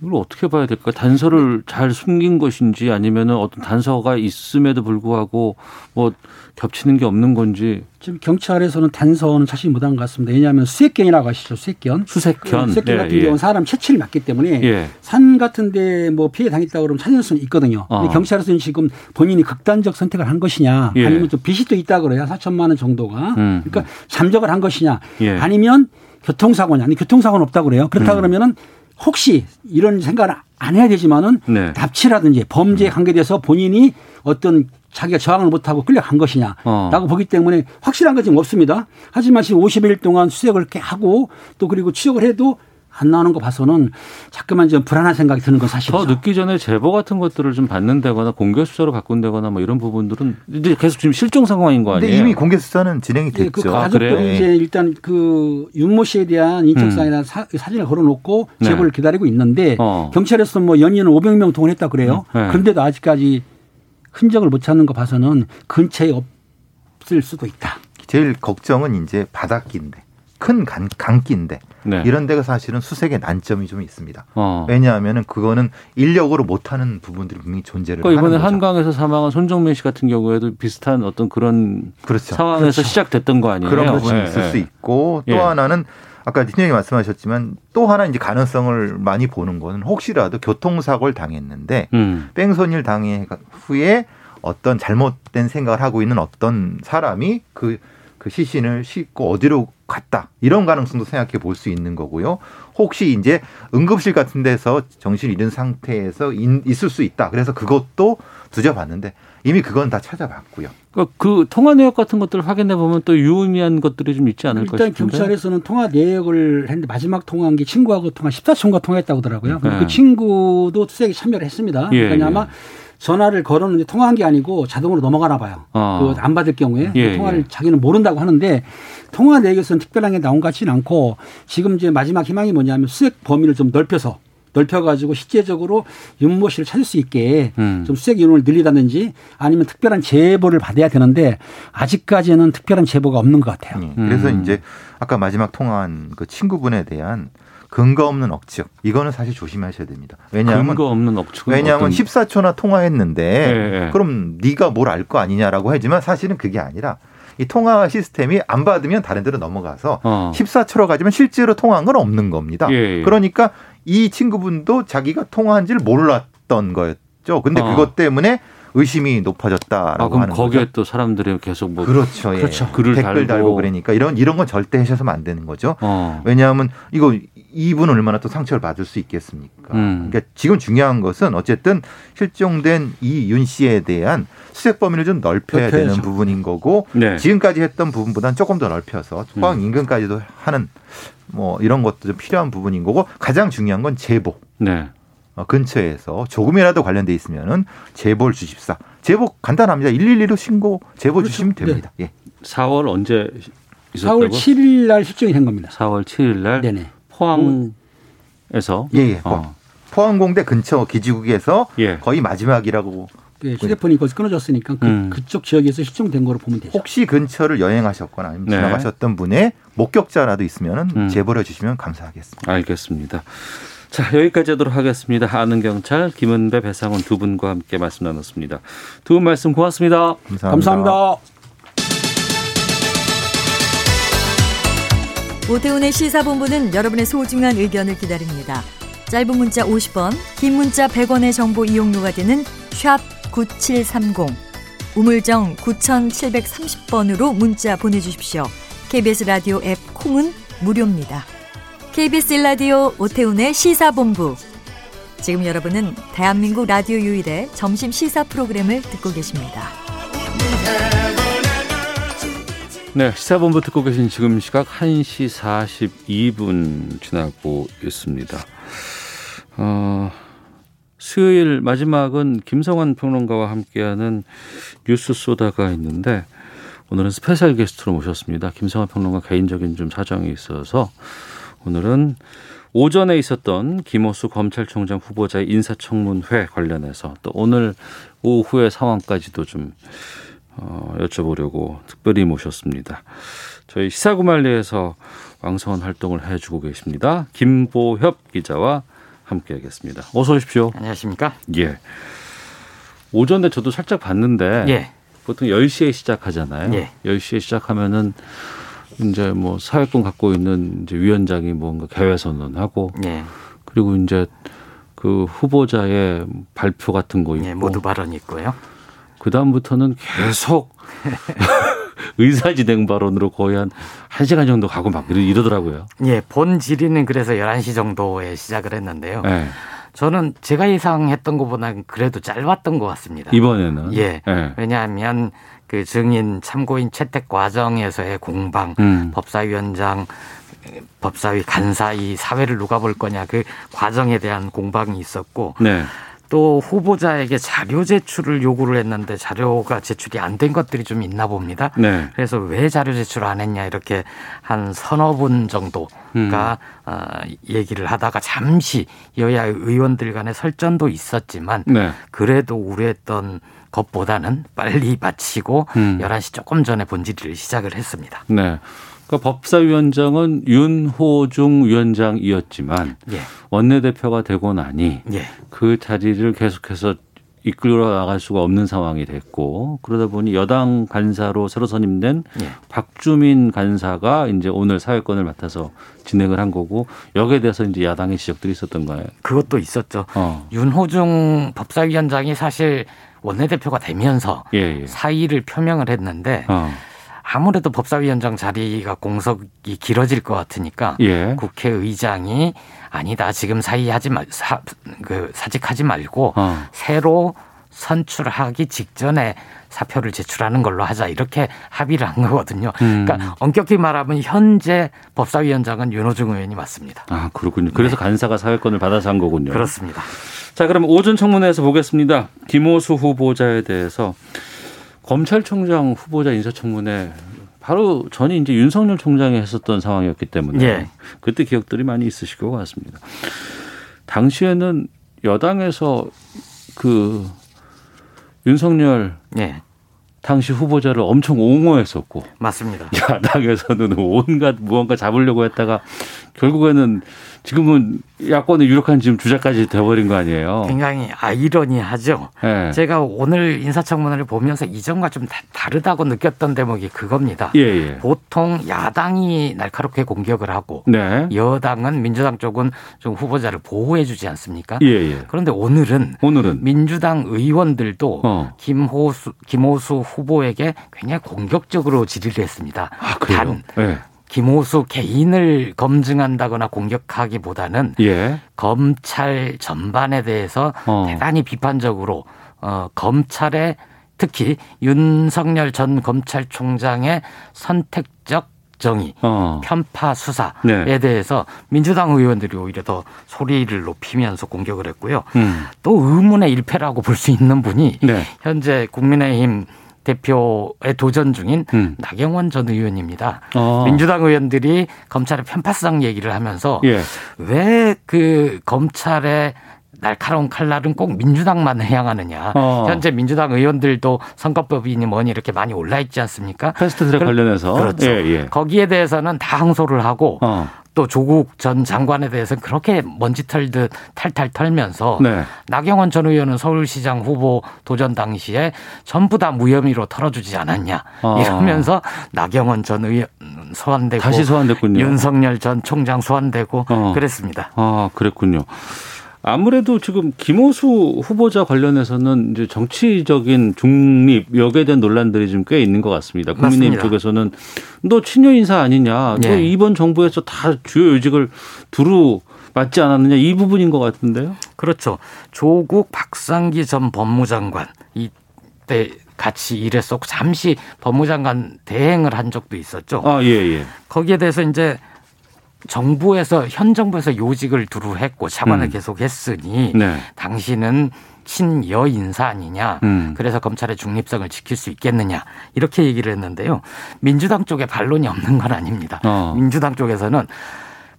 이걸 어떻게 봐야 될까? 단서를 잘 숨긴 것인지 아니면은 어떤 단서가 있음에도 불구하고 뭐 겹치는 게 없는 건지 지금 경찰에서는 단서는 자신 못한 것 같습니다. 왜냐하면 수색견이라고 하시죠. 수색견. 수색견. 수색견 예, 같은 예. 경우는 사람 채취를 맡기 때문에 예. 산 같은데 뭐 피해 당했다 그러면 찾을 수는 있거든요. 근데 어. 경찰에서는 지금 본인이 극단적 선택을 한 것이냐, 예. 아니면 좀 빚이 또 있다 그래요. 4천만 원 정도가. 음. 그러니까 잠적을 한 것이냐, 예. 아니면 교통사고냐, 아니 교통사고는 없다 그래요. 그렇다 음. 그러면은 혹시 이런 생각을 안 해야 되지만은 네. 납치라든지 범죄에 관계돼서 본인이 어떤 자기가 저항을 못하고 끌려간 것이냐라고 어. 보기 때문에 확실한 건 지금 없습니다. 하지만 지금 50일 동안 수색을 이렇게 하고 또 그리고 추적을 해도 안 나오는 거 봐서는 자꾸만 좀 불안한 생각이 드는 건 사실이죠. 더 늦기 전에 제보 같은 것들을 좀 받는다거나 공개 수사로 바꾼다거나 뭐 이런 부분들은 이제 계속 지금 실종 상황인 거 근데 아니에요? 이미 공개 수사는 진행이 예, 됐죠. 그 아, 가족들이 그래요? 이제 일단 그 윤모 씨에 대한 인적사항이나 사, 진을 걸어놓고 네. 제보를 기다리고 있는데 어. 경찰에서 뭐 연이은 500명 동원했다 그래요. 네. 그런데도 아직까지 흔적을 못 찾는 거 봐서는 근처에 없을 수도 있다. 제일 걱정은 이제 바닷기인데 큰 강, 강기인데 네. 이런 데가 사실은 수색의 난점이 좀 있습니다. 어. 왜냐하면은 그거는 인력으로 못하는 부분들이 분명히 존재를 그러니까 이번에 거죠. 한강에서 사망한 손정민 씨 같은 경우에도 비슷한 어떤 그런 그렇죠. 상황에서 시작됐던 거 아니에요? 그런 부분이 예, 있을 예. 수 있고 또 예. 하나는 아까 팀장님 말씀하셨지만 또 하나 이제 가능성을 많이 보는 거는 혹시라도 교통사고를 당했는데 음. 뺑소니를 당해 후에 어떤 잘못된 생각을 하고 있는 어떤 사람이 그, 그 시신을 싣고 어디로 갔다. 이런 가능성도 생각해 볼 수 있는 거고요. 혹시 이제 응급실 같은 데서 정신을 잃은 상태에서 인- 있을 수 있다. 그래서 그것도 두져봤는데 이미 그건 다 찾아봤고요. 그러니까 그 통화 내역 같은 것들을 확인해 보면 또 유의미한 것들이 좀 있지 않을까 일단 싶은데. 경찰에서는 통화 내역을 했는데 마지막 통화한 게 친구하고 통화 14초인가 통화했다고 하더라고요. 그리고 네. 그 친구도 수색에 참여를 했습니다. 예, 그러니까 예. 아마 전화를 걸었는데 통화한 게 아니고 자동으로 넘어가나 봐요. 어. 그안 받을 경우에 예, 통화를 예. 자기는 모른다고 하는데 통화 내역에서는 특별한 게 나온 것 같지는 않고 지금 이제 마지막 희망이 뭐냐면 수색 범위를 좀 넓혀서 넓혀가지고 실제적으로 윤모 씨를 찾을 수 있게 음. 좀 수색 인원을 늘리다든지 아니면 특별한 제보를 받아야 되는데 아직까지는 특별한 제보가 없는 것 같아요. 예. 그래서 음. 이제 아까 마지막 통화한 그 친구분에 대한 근거 없는 억측 이거는 사실 조심하셔야 됩니다. 왜냐하면 근거 없는 억측은 왜냐하면 어떤- 14초나 통화했는데 예, 예. 그럼 네가 뭘 알 거 아니냐라고 하지만 사실은 그게 아니라 이 통화 시스템이 안 받으면 다른 데로 넘어가서 어. 14초로 가지만 실제로 통화한 건 없는 겁니다. 예, 예. 그러니까 이 친구분도 자기가 통화한지를 몰랐던 거였죠. 근데 어. 그것 때문에 의심이 높아졌다라고 아, 그럼 하는 거기에 거죠. 또 사람들이 계속 뭐 그렇죠. 예. 그렇죠. 글을 댓글 달고. 달고. 그러니까 이런 이런 건 절대 하셔서는 안 되는 거죠. 어. 왜냐하면 이거 이분 얼마나 또 상처를 받을 수 있겠습니까? 음. 그러니까 지금 중요한 것은 어쨌든 실종된 이 윤 씨에 대한 수색 범위를 좀 넓혀야 넓혀야죠. 되는 부분인 거고 네. 지금까지 했던 부분보다는 조금 더 넓혀서 포항 음. 인근까지도 하는 뭐 이런 것도 좀 필요한 부분인 거고 가장 중요한 건 제보. 네. 어, 근처에서 조금이라도 관련돼 있으면은 제보를 주십사. 제보 간단합니다. 112로 신고 제보 그렇죠. 주시면 됩니다. 예. 4월 언제 있었다고? 4월 7일 날 실종이 된 겁니다. 4월 7일 날 네네. 포항에서 예, 예. 어. 포항공대 근처 기지국에서 예. 거의 마지막이라고 그 휴대폰이 거기서 끊어졌으니까 그, 음. 그쪽 지역에서 실종된 거로 보면 되죠. 혹시 근처를 여행하셨거나 아니면 네. 지나가셨던 분의 목격자라도 있으면 음. 제보를 해주시면 감사하겠습니다. 알겠습니다. 자, 여기까지 하도록 하겠습니다. 아는 경찰 김은배, 배상훈 두 분과 함께 말씀 나눴습니다. 두 분 말씀 고맙습니다. 감사합니다. 감사합니다. 오태훈의 시사본부는 여러분의 소중한 의견을 기다립니다. 짧은 문자 50원, 긴 문자 100원의 정보 이용료가 되는 샵 9730, 우물정 9730번으로 문자 보내주십시오. KBS 라디오 앱 콩은 무료입니다. KBS 라디오 오태훈의 시사본부. 지금 여러분은 대한민국 라디오 유일의 점심 시사 프로그램을 듣고 계십니다. 네, 시사본부 듣고 계신 지금 시각 1시 42분 지나고 있습니다. 어, 수요일 마지막은 김성완 평론가와 함께하는 뉴스 소다가 있는데 오늘은 스페셜 게스트로 모셨습니다. 김성완 평론가 개인적인 좀 사정이 있어서 오늘은 오전에 있었던 김오수 검찰총장 후보자의 인사청문회 관련해서 또 오늘 오후의 상황까지도 좀 어, 여쭤보려고 특별히 모셨습니다. 저희 시사구말리에서 왕성한 활동을 해주고 계십니다. 김보협 기자와 함께하겠습니다. 어서 오십시오. 안녕하십니까? 예. 오전에 저도 살짝 봤는데 예. 보통 10시에 시작하잖아요. 예. 10시에 시작하면은 이제 뭐 사회권 갖고 있는 이제 위원장이 뭔가 개회 선언하고 예. 그리고 이제 그 후보자의 발표 같은 거 있고 예, 모두 발언이 있고요. 그 다음부터는 계속 [LAUGHS] 의사진행 발언으로 거의 한 1시간 정도 가고 막 이러- 이러더라고요. 예, 본 질의는 그래서 11시 정도에 시작을 했는데요. 네. 저는 제가 예상했던 것보다는 그래도 짧았던 것 같습니다. 이번에는. 예. 예. 왜냐하면 그 증인 참고인 채택 과정에서의 공방, 음. 법사위원장, 법사위 간사 이 사회를 누가 볼 거냐 그 과정에 대한 공방이 있었고 네. 또 후보자에게 자료 제출을 요구를 했는데 자료가 제출이 안 된 것들이 좀 있나 봅니다. 네. 그래서 왜 자료 제출 안 했냐 이렇게 한 서너 분 정도가 음. 어, 얘기를 하다가 잠시 여야 의원들 간의 설전도 있었지만 네. 그래도 우려했던 것보다는 빨리 마치고 음. 11시 조금 전에 본질을 시작을 했습니다. 네. 그러니까 법사위원장은 윤호중 위원장이었지만 예. 원내대표가 되고 나니 예. 그 자리를 계속해서 이끌어 나갈 수가 없는 상황이 됐고 그러다 보니 여당 간사로 새로 선임된 예. 박주민 간사가 이제 오늘 사회권을 맡아서 진행을 한 거고 여기에 대해서 이제 야당의 지적들이 있었던 거예요. 그것도 있었죠. 어. 윤호중 법사위원장이 사실 원내대표가 되면서 예, 예. 사의를 표명을 했는데 어. 아무래도 법사위원장 자리가 공석이 길어질 것 같으니까 예. 국회의장이 아니다 지금 사의하지 말 사, 그 사직하지 말고 어. 새로 선출하기 직전에 사표를 제출하는 걸로 하자 이렇게 합의를 한 거거든요. 음. 그러니까 엄격히 말하면 현재 법사위원장은 윤호중 의원이 맞습니다. 아, 그렇군요. 그래서 간사가 사회권을 받아서 한 거군요. 네. 그렇습니다. 자, 그럼 오전 청문회에서 보겠습니다. 김호수 후보자에 대해서 검찰총장 후보자 인사청문회 바로 전이 이제 윤석열 총장이 했었던 상황이었기 때문에 예. 그때 기억들이 많이 있으실 것 같습니다. 당시에는 여당에서 그 윤석열 예, 당시 후보자를 엄청 옹호했었고 맞습니다. [LAUGHS] 야당에서는 온갖 무언가 잡으려고 했다가 결국에는 지금은 야권의 유력한 지금 주자까지 돼버린 거 아니에요. 굉장히 아이러니하죠. 예. 제가 오늘 인사청문회를 보면서 이전과 좀 다- 다르다고 느꼈던 대목이 그겁니다. 예, 예. 보통 야당이 날카롭게 공격을 하고 네. 여당은 민주당 쪽은 좀 후보자를 보호해 주지 않습니까? 예, 예. 그런데 오늘은 오늘은 민주당 의원들도 어. 김호수 김호수 후보에게 굉장히 공격적으로 질의를 했습니다. 아. 단 예. 김호수 개인을 검증한다거나 공격하기보다는 예. 검찰 전반에 대해서 어. 대단히 비판적으로 어, 검찰의 특히 윤석열 전 검찰총장의 선택적 정의, 어. 편파 수사에 네. 대해서 민주당 의원들이 오히려 더 소리를 높이면서 공격을 했고요. 음. 또 의문의 일패라고 볼 수 있는 분이 네. 현재 국민의힘 대표에 도전 중인 음. 나경원 전 의원입니다. 어. 민주당 의원들이 검찰의 편파성 얘기를 하면서 예. 왜그 검찰의 날카로운 칼날은 꼭 민주당만 향하느냐. 어. 현재 민주당 의원들도 선거법이니 뭐니 이렇게 많이 올라 있지 않습니까? 패스트트랙 그- 관련해서 그렇죠. 예, 예. 거기에 대해서는 다 항소를 하고 어. 또 조국 전 장관에 대해서는 그렇게 먼지 털듯 탈탈 털면서 네. 나경원 전 의원은 서울시장 후보 도전 당시에 전부 다 무혐의로 털어주지 않았냐 아. 이러면서 나경원 전 의원 소환되고 다시 소환됐군요. 윤석열 전 총장 소환되고 어. 그랬습니다. 아, 그랬군요. 아무래도 지금 김호수 후보자 관련해서는 이제 정치적인 중립 여기에 대한 논란들이 좀꽤 있는 것 같습니다. 국민의힘 맞습니다. 쪽에서는 너 친여 인사 아니냐, 또 예. 이번 정부에서 다 주요 요직을 두루 맡지 않았느냐 이 부분인 것 같은데요. 그렇죠. 조국 박상기 전 법무장관 이때 같이 일했었고 잠시 법무장관 대행을 한 적도 있었죠. 아, 예, 예. 거기에 대해서 이제 정부에서 현 정부에서 요직을 두루 했고 차관을 음. 계속 했으니 네. 당신은 친여 인사 아니냐. 음. 그래서 검찰의 중립성을 지킬 수 있겠느냐. 이렇게 얘기를 했는데요. 민주당 쪽에 반론이 없는 건 아닙니다. 어. 민주당 쪽에서는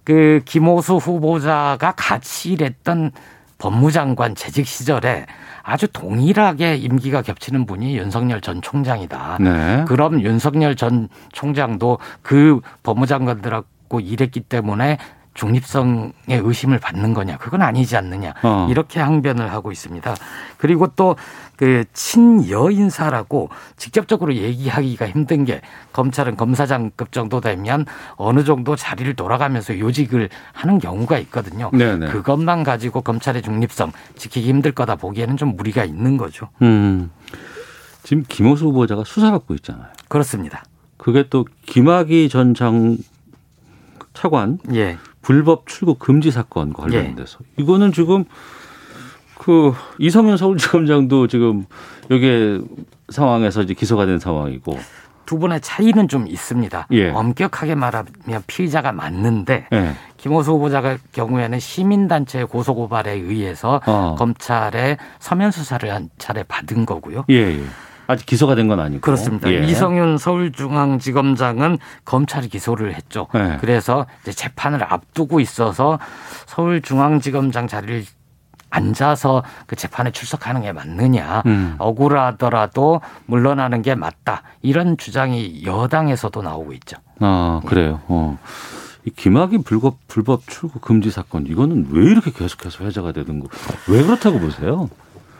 그 김호수 후보자가 같이 일했던 법무장관 재직 시절에 아주 동일하게 임기가 겹치는 분이 윤석열 전 총장이다. 네. 그럼 윤석열 전 총장도 그 법무장관들하고 일했기 때문에 중립성의 의심을 받는 거냐? 그건 아니지 않느냐? 어. 이렇게 항변을 하고 있습니다. 그리고 또 그 친여 인사라고 직접적으로 얘기하기가 힘든 게 검찰은 검사장급 정도 되면 어느 정도 자리를 돌아가면서 요직을 하는 경우가 있거든요. 네네. 그것만 가지고 검찰의 중립성 지키기 힘들 거다 보기에는 좀 무리가 있는 거죠. 음. 지금 김호수 후보자가 수사받고 있잖아요. 그렇습니다. 그게 또 김학의 전 장 차관 예. 불법 출국 금지 사건 관련돼서 이거는 지금 그 이성윤 서울지검장도 지금 여기에 상황에서 이제 기소가 된 상황이고 두 분의 차이는 좀 있습니다. 예. 엄격하게 말하면 피의자가 맞는데 예. 김호수 후보자 경우에는 시민단체의 고소고발에 의해서 어. 검찰에 서면 수사를 한 차례 받은 거고요. 예, 예. 아직 기소가 된 건 아니고 그렇습니다. 예. 이성윤 서울중앙지검장은 검찰이 기소를 했죠. 네. 그래서 이제 재판을 앞두고 있어서 서울중앙지검장 자리를 앉아서 그 재판에 출석하는 게 맞느냐 음. 억울하더라도 물러나는 게 맞다 이런 주장이 여당에서도 나오고 있죠. 아 그래요. 어. 이 김학의 불법 불법 출국 금지 사건 이거는 왜 이렇게 계속해서 회자가 되는 거? 왜 그렇다고 보세요?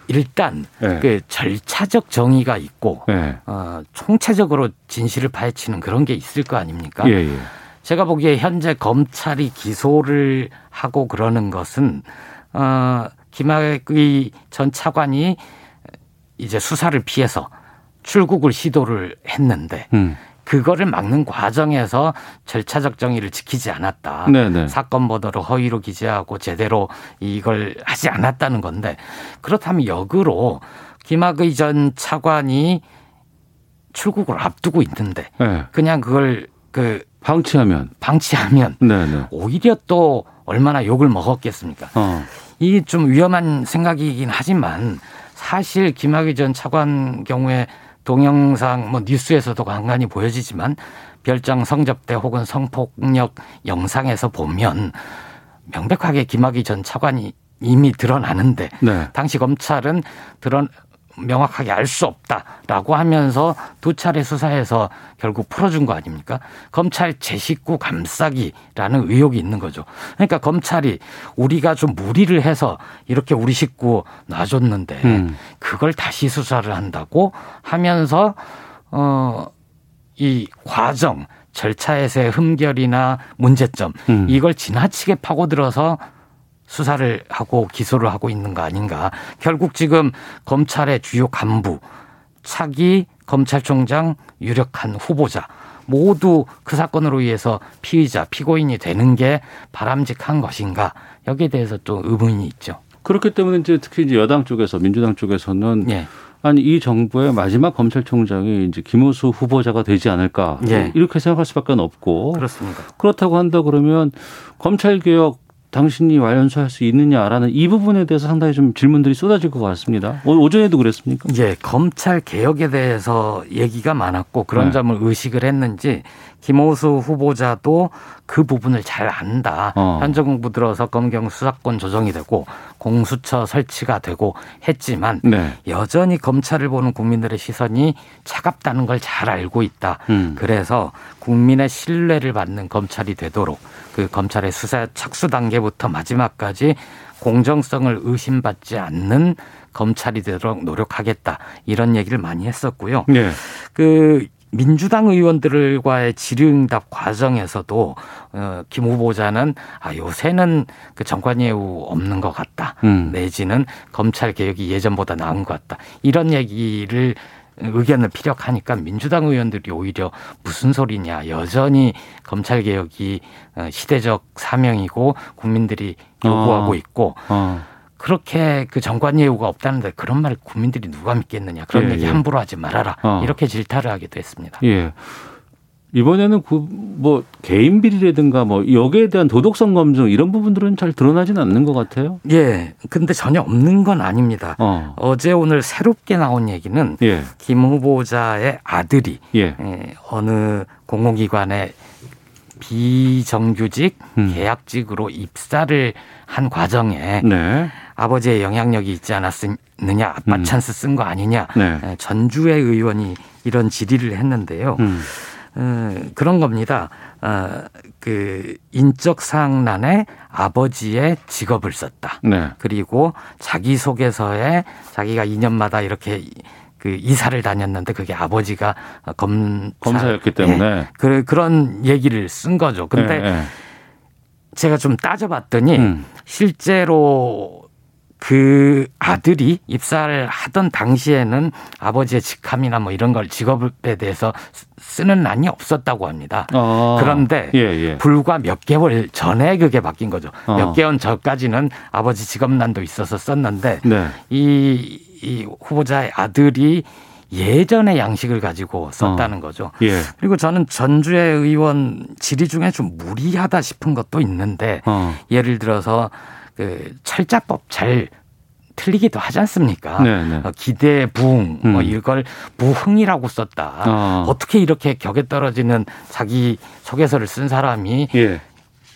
일단 예. 그 절차적 정의가 있고 예. 어, 총체적으로 진실을 파헤치는 그런 게 있을 거 아닙니까? 예, 예. 제가 보기에 현재 검찰이 기소를 하고 그러는 것은 어, 김학의 전 차관이 이제 수사를 피해서 출국을 시도를 했는데 음. 그거를 막는 과정에서 절차적 정의를 지키지 않았다. 네네. 사건 보도를 허위로 기재하고 제대로 이걸 하지 않았다는 건데 그렇다면 역으로 김학의 전 차관이 출국을 앞두고 있는데 예. 그냥 그걸 그 방치하면 방치하면 네네. 오히려 또 얼마나 욕을 먹었겠습니까? 어. 이게 좀 위험한 생각이긴 하지만 사실 김학의 전 차관 경우에 동영상 뭐 뉴스에서도 간간히 보여지지만 별장 성접대 혹은 성폭력 영상에서 보면 명백하게 김학의 전 차관이 이미 드러나는데 네. 당시 검찰은 드러 명확하게 알 수 없다라고 하면서 두 차례 수사해서 결국 풀어준 거 아닙니까? 검찰 제 식구 감싸기라는 의혹이 있는 거죠. 그러니까 검찰이 우리가 좀 무리를 해서 이렇게 우리 식구 놔줬는데 음. 그걸 다시 수사를 한다고 하면서 어 이 과정 절차에서의 흠결이나 문제점 음. 이걸 지나치게 파고들어서 수사를 하고 기소를 하고 있는 거 아닌가. 결국 지금 검찰의 주요 간부, 차기 검찰총장 유력한 후보자 모두 그 사건으로 인해서 피의자, 피고인이 되는 게 바람직한 것인가. 여기에 대해서 좀 의문이 있죠. 그렇기 때문에 이제 특히 이제 여당 쪽에서 민주당 쪽에서는 예. 아니 이 정부의 마지막 검찰총장이 이제 김호수 후보자가 되지 않을까 예. 이렇게 생각할 수밖에 없고 그렇습니다. 그렇다고 한다 그러면 검찰 개혁 당신이 완수할 수 있느냐라는 이 부분에 대해서 상당히 좀 질문들이 쏟아질 것 같습니다. 오- 오전에도 그랬습니까? 예, 검찰 개혁에 대해서 얘기가 많았고 그런 네. 점을 의식을 했는지 김호수 후보자도 그 부분을 잘 안다. 어. 현 정부 들어서 검경 수사권 조정이 되고 공수처 설치가 되고 했지만 네. 여전히 검찰을 보는 국민들의 시선이 차갑다는 걸 잘 알고 있다. 음. 그래서 국민의 신뢰를 받는 검찰이 되도록 그 검찰의 수사 착수 단계부터 마지막까지 공정성을 의심받지 않는 검찰이 되도록 노력하겠다. 이런 얘기를 많이 했었고요. 네. 그 민주당 의원들과의 질의응답 과정에서도 어, 김 후보자는 아 요새는 그 정관 예우 없는 것 같다. 음. 내지는 검찰 개혁이 예전보다 나은 것 같다. 이런 얘기를 의견을 피력하니까 민주당 의원들이 오히려 무슨 소리냐 여전히 검찰 개혁이 어, 시대적 사명이고 국민들이 요구하고 어. 있고 어. 그렇게 그 정관 예우가 없다는데 그런 말 국민들이 누가 믿겠느냐 그런 예, 얘기 예. 함부로 하지 말아라 어. 이렇게 질타를 하기도 했습니다. 예. 이번에는 그 뭐 개인 비리라든가 뭐 여기에 대한 도덕성 검증 이런 부분들은 잘 드러나지는 않는 것 같아요. 예, 근데 전혀 없는 건 아닙니다. 어. 어제 오늘 새롭게 나온 얘기는 예. 김 후보자의 아들이 예. 예, 어느 공공기관에 비정규직 음. 계약직으로 입사를 한 과정에 네. 아버지의 영향력이 있지 않았느냐 아빠 음. 찬스 쓴 거 아니냐 네. 예, 전주의 의원이 이런 질의를 했는데요. 음. 어, 그런 겁니다. 어, 그 인적 사항란에 아버지의 직업을 썼다. 네. 그리고 자기 소개서에 자기가 2년마다 이렇게 그 이사를 다녔는데 그게 아버지가 검사, 검사였기 때문에. 예, 그 그런 얘기를 쓴 거죠. 근데 예, 예. 제가 좀 따져봤더니 음. 실제로 그 아들이 입사를 하던 당시에는 아버지의 직함이나 뭐 이런 걸 직업에 대해서 쓰는 난이 없었다고 합니다. 아. 그런데 예, 예. 불과 몇 개월 전에 그게 바뀐 거죠. 어. 몇 개월 전까지는 아버지 직업난도 있어서 썼는데 네. 이, 이 후보자의 아들이 예전의 양식을 가지고 썼다는 거죠. 예. 그리고 저는 전주의 의원 질의 중에 좀 무리하다 싶은 것도 있는데 어. 예를 들어서 그 철자법 잘 틀리기도 하지 않습니까? 네, 네. 어, 기대 부흥 뭐 음. 이걸 부흥이라고 썼다. 어. 어떻게 이렇게 격에 떨어지는 자기 소개서를 쓴 사람이 예.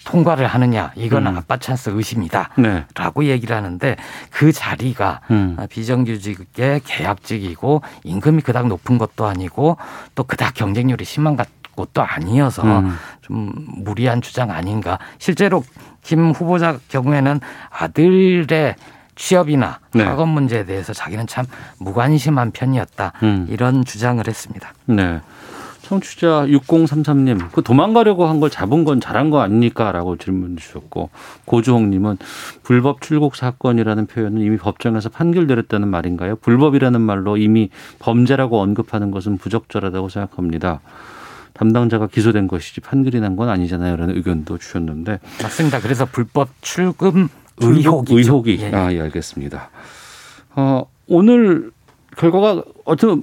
통과를 하느냐 이거는 음. 아빠 찬스 의심이다. 네. 라고 얘기를 하는데 그 자리가 음. 비정규직의 계약직이고 임금이 그닥 높은 것도 아니고 또 그닥 경쟁률이 심한 것도 아니어서 음. 좀 무리한 주장 아닌가. 실제로 김 후보자 경우에는 아들의 취업이나 네. 학업 문제에 대해서 자기는 참 무관심한 편이었다. 음. 이런 주장을 했습니다. 네. 청취자 6033님, 그 도망가려고 한 걸 잡은 건 잘한 거 아닙니까? 라고 질문 주셨고, 고주홍님은 불법 출국 사건이라는 표현은 이미 법정에서 판결 내렸다는 말인가요? 불법이라는 말로 이미 범죄라고 언급하는 것은 부적절하다고 생각합니다. 담당자가 기소된 것이지 판결이 난 건 아니잖아요. 라는 의견도 주셨는데. 맞습니다. 그래서 불법 출금 출국 의혹이죠. 의혹이. 예. 아, 예, 알겠습니다. 어, 오늘 결과가 어떤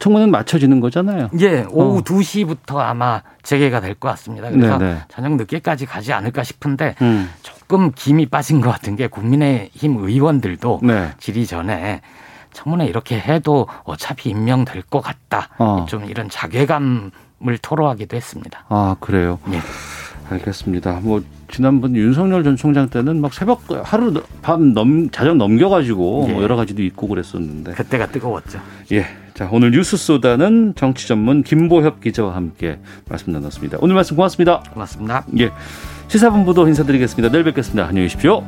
청문회는 맞춰지는 거잖아요. 예, 오후 어. 2시부터 아마 재개가 될 것 같습니다. 그래서 네네. 저녁 늦게까지 가지 않을까 싶은데 음. 조금 김이 빠진 것 같은 게 국민의힘 의원들도 네. 질의 전에 청문회 이렇게 해도 어차피 임명될 것 같다. 어. 좀 이런 자괴감 을 토로하기도 했습니다. 아, 그래요? 예. 알겠습니다. 뭐 지난번 윤석열 전 총장 때는 막 새벽 하루 밤 넘 자정 넘겨가지고 예. 뭐 여러 가지도 있고 그랬었는데. 그때가 뜨거웠죠. 예. 자 오늘 뉴스 쏘다는 정치 전문 김보협 기자와 함께 말씀 나눴습니다. 오늘 말씀 고맙습니다. 고맙습니다. 예. 시사본부도 인사드리겠습니다. 내일 뵙겠습니다. 안녕히 계십시오.